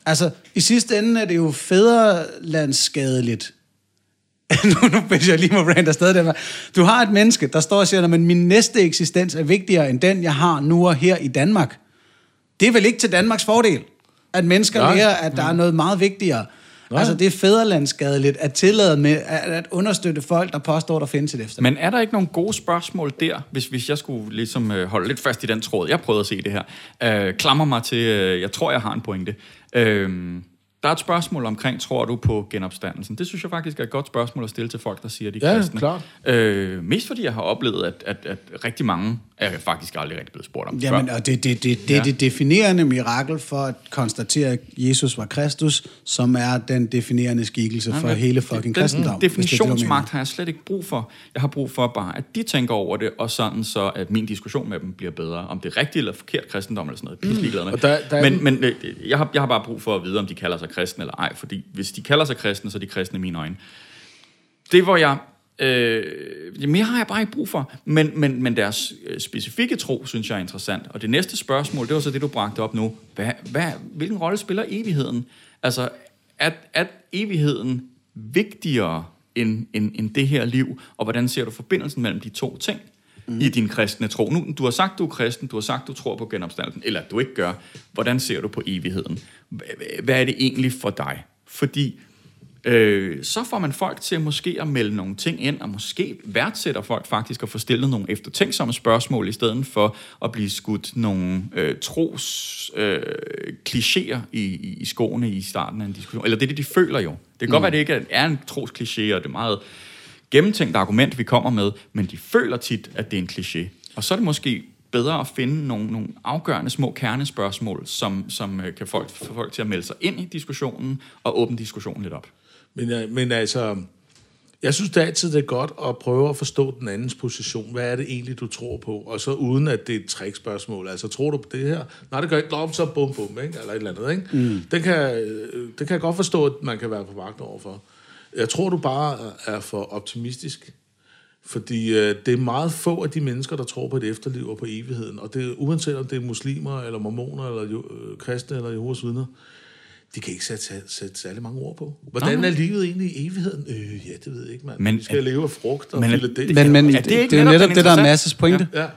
altså, i sidste ende er det jo fædrelandsskadeligt. nu, nu hvis jeg lige må brande afsted der. Du har et menneske, der står og siger, at min næste eksistens er vigtigere end den, jeg har nu og her i Danmark. Det er vel ikke til Danmarks fordel, at mennesker Nej. lærer, at der er noget meget vigtigere. Nej. Altså, det er fædrelandsskadeligt at tillade med at, at understøtte folk, der påstår, der findes et efter. Men er der ikke nogle gode spørgsmål der, hvis, hvis jeg skulle ligesom øh, holde lidt fast i den tråd? Jeg prøvede at se det her. Øh, klammer mig til, øh, jeg tror, jeg har en pointe. Øh, der er et spørgsmål omkring, tror du på genopstandelsen? Det synes jeg faktisk er et godt spørgsmål at stille til folk, der siger, de er Ja, kristne. klart. Øh, mest fordi jeg har oplevet, at, at, at rigtig mange er faktisk aldrig rigtig blevet spurgt om det Jamen, og det, det, det, det Ja. det definerende mirakel for at konstatere, at Jesus var Kristus, som er den definerende skikkelse for Jamen, hele fucking den kristendom. mener. Definitionsmagt har jeg slet ikke brug for. Jeg har brug for bare, at de tænker over det, og sådan så, at min diskussion med dem bliver bedre. Om det er rigtigt eller forkert kristendom eller sådan noget, mm. der- der er men den- men øh, jeg, har, jeg har bare brug for at vide, om de kalder sig kristne eller ej. Fordi hvis de kalder sig kristne, så er de kristne i mine øjne. Det, hvor jeg... Øh, mere har jeg bare ikke brug for. Men, men, men deres øh, specifikke tro, synes jeg er interessant. Og det næste spørgsmål, det var så det, du bragte op nu. Hvad, hvad, hvilken rolle spiller evigheden? Altså, er, er evigheden vigtigere end, end, end det her liv? Og hvordan ser du forbindelsen mellem de to ting mm. i din kristne tro? Nu, du har sagt, du er kristen, du har sagt, du tror på genopstandelsen, eller du ikke gør. Hvordan ser du på evigheden? Hvad, er det egentlig for dig? Fordi øh, så får man folk til måske at melde nogle ting ind, og måske værdsætter folk faktisk at få stillet nogle eftertænksomme spørgsmål, i stedet for at blive skudt nogle øh, tros øh, klichéer i, i, i skoene i starten af en diskussion. Eller det er det, de føler jo. Det kan mm. godt være, at det ikke er en tros kliché, og det er meget gennemtænkt argument, vi kommer med, men de føler tit, at det er en kliché. Og så er det måske bedre at finde nogle, nogle afgørende små kernespørgsmål, som, som øh, kan folk, få folk til at melde sig ind i diskussionen og åbne diskussionen lidt op. Men, øh, men altså, jeg synes det er altid det er godt at prøve at forstå den andens position. Hvad er det egentlig, du tror på? Og så uden at det er et trickspørgsmål. Altså, tror du på det her? Nej, det gør ikke op, så bum bum, ikke? eller et eller andet. Ikke? Mm. Det, kan, øh, det kan jeg godt forstå, at man kan være på vagt overfor. Jeg tror, du bare er for optimistisk. Fordi øh, det er meget få af de mennesker, der tror på et efterliv og på evigheden. Og det, uanset om det er muslimer, eller mormoner, eller øh, kristne, eller Jehovas vidner, de kan ikke sætte, sætte særlig mange ord på. Hvordan Nej. er livet egentlig i evigheden? Øh, ja, det ved jeg ikke, mand. Men- Vi skal leve af frugt og men- det. Men, men Er det, ikke det er jo netop det, der er Masses pointe. Ja.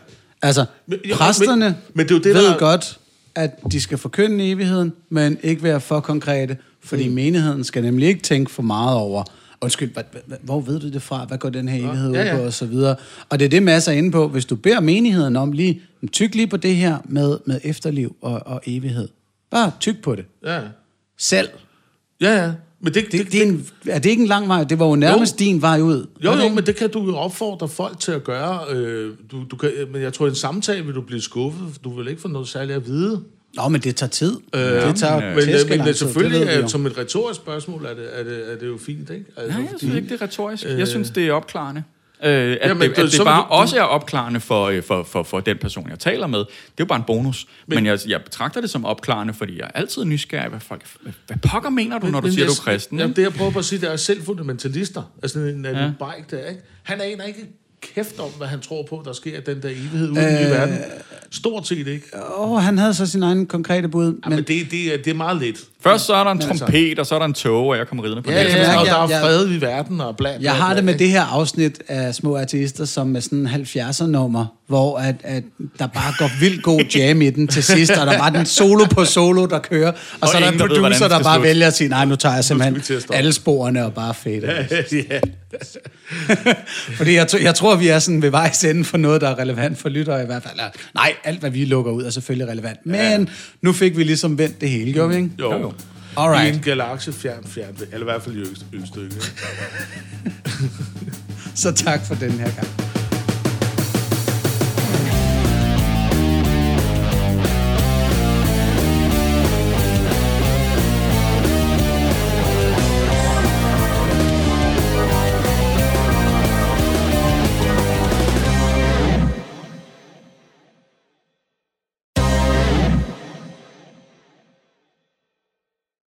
Altså, Men- jo, præsterne men- men det er jo det, ved der- godt, at de skal forkynde evigheden, men ikke være for konkrete, fordi mm. menigheden skal nemlig ikke tænke for meget over, undskyld, hvad, hvad, hvor ved du det fra? Hvad går den her evighed Ja, ud ja. på? Og så videre. Og det er det, Mads er inde på. Hvis du beder menigheden om lige, tyk lige på det her med, med efterliv og, og evighed. Bare tyk på det. Ja, Selv. ja. ja. Men det, Det, det er, en, er det ikke en lang vej? Det var jo nærmest Jo. din vej ud. Jo, det jo, men det kan du jo opfordre folk til at gøre. Øh, du, du kan, men jeg tror, i en samtale vil du blive skuffet, du vil ikke få noget særligt at vide. Nå, men det tager tid. Øh, det tager men, øh, Men, men det, tid, selvfølgelig, vi er, jo. som et retorisk spørgsmål, er det, er det, er det jo fint, ikke? Altså, Nej, jeg fordi- synes ikke, det er retorisk. Jeg synes, det er opklarende. Øh, at, Jamen, det, det- at det bare du- også er opklarende for, øh, for, for, for den person, jeg taler med. Det er jo bare en bonus. Men, men jeg, jeg betragter det som opklarende, fordi jeg er altid nysgerrig. Hvad, folk, hvad, pokker mener du, når du Men siger, jeg- du er kristen? Jamen, det, jeg prøver på at sige, det er selv fundamentalister. Altså en Ja. ja. Bike der, ikke? Han aner ikke kæft om, hvad han tror på, der sker den der evighed ude øh, i verden. Stort set ikke. Åh, han havde så sin egen konkrete bud. Men, men det, det, det er meget lidt. Først så er der en altså- trompet, og så er der en tog, og jeg kommer ridende på Ja, det. ja, ja, og jeg- der er fred i verden og bla, bla, Jeg har det med det her afsnit af Små Artister, som med sådan en 70'er nummer, hvor at, at der bare går vildt god jam i den til sidst, og der er bare den solo på solo, der kører, og, og så er der en ved, producer, den der bare slutte. vælger at sige, nej, nu tager jeg simpelthen alle sporene og bare fader. ja. Fordi jeg, jeg tror, vi er sådan ved vejs ende for noget, der er relevant for lyttere i hvert fald. Nej, alt hvad vi lukker ud er selvfølgelig relevant. Men ja. nu fik vi ligesom vendt det hele, gjorde vi ikke? Jo. jo. Alright. I en galakse fjern, fjern, eller i hvert fald i øst-. Så tak for den her gang.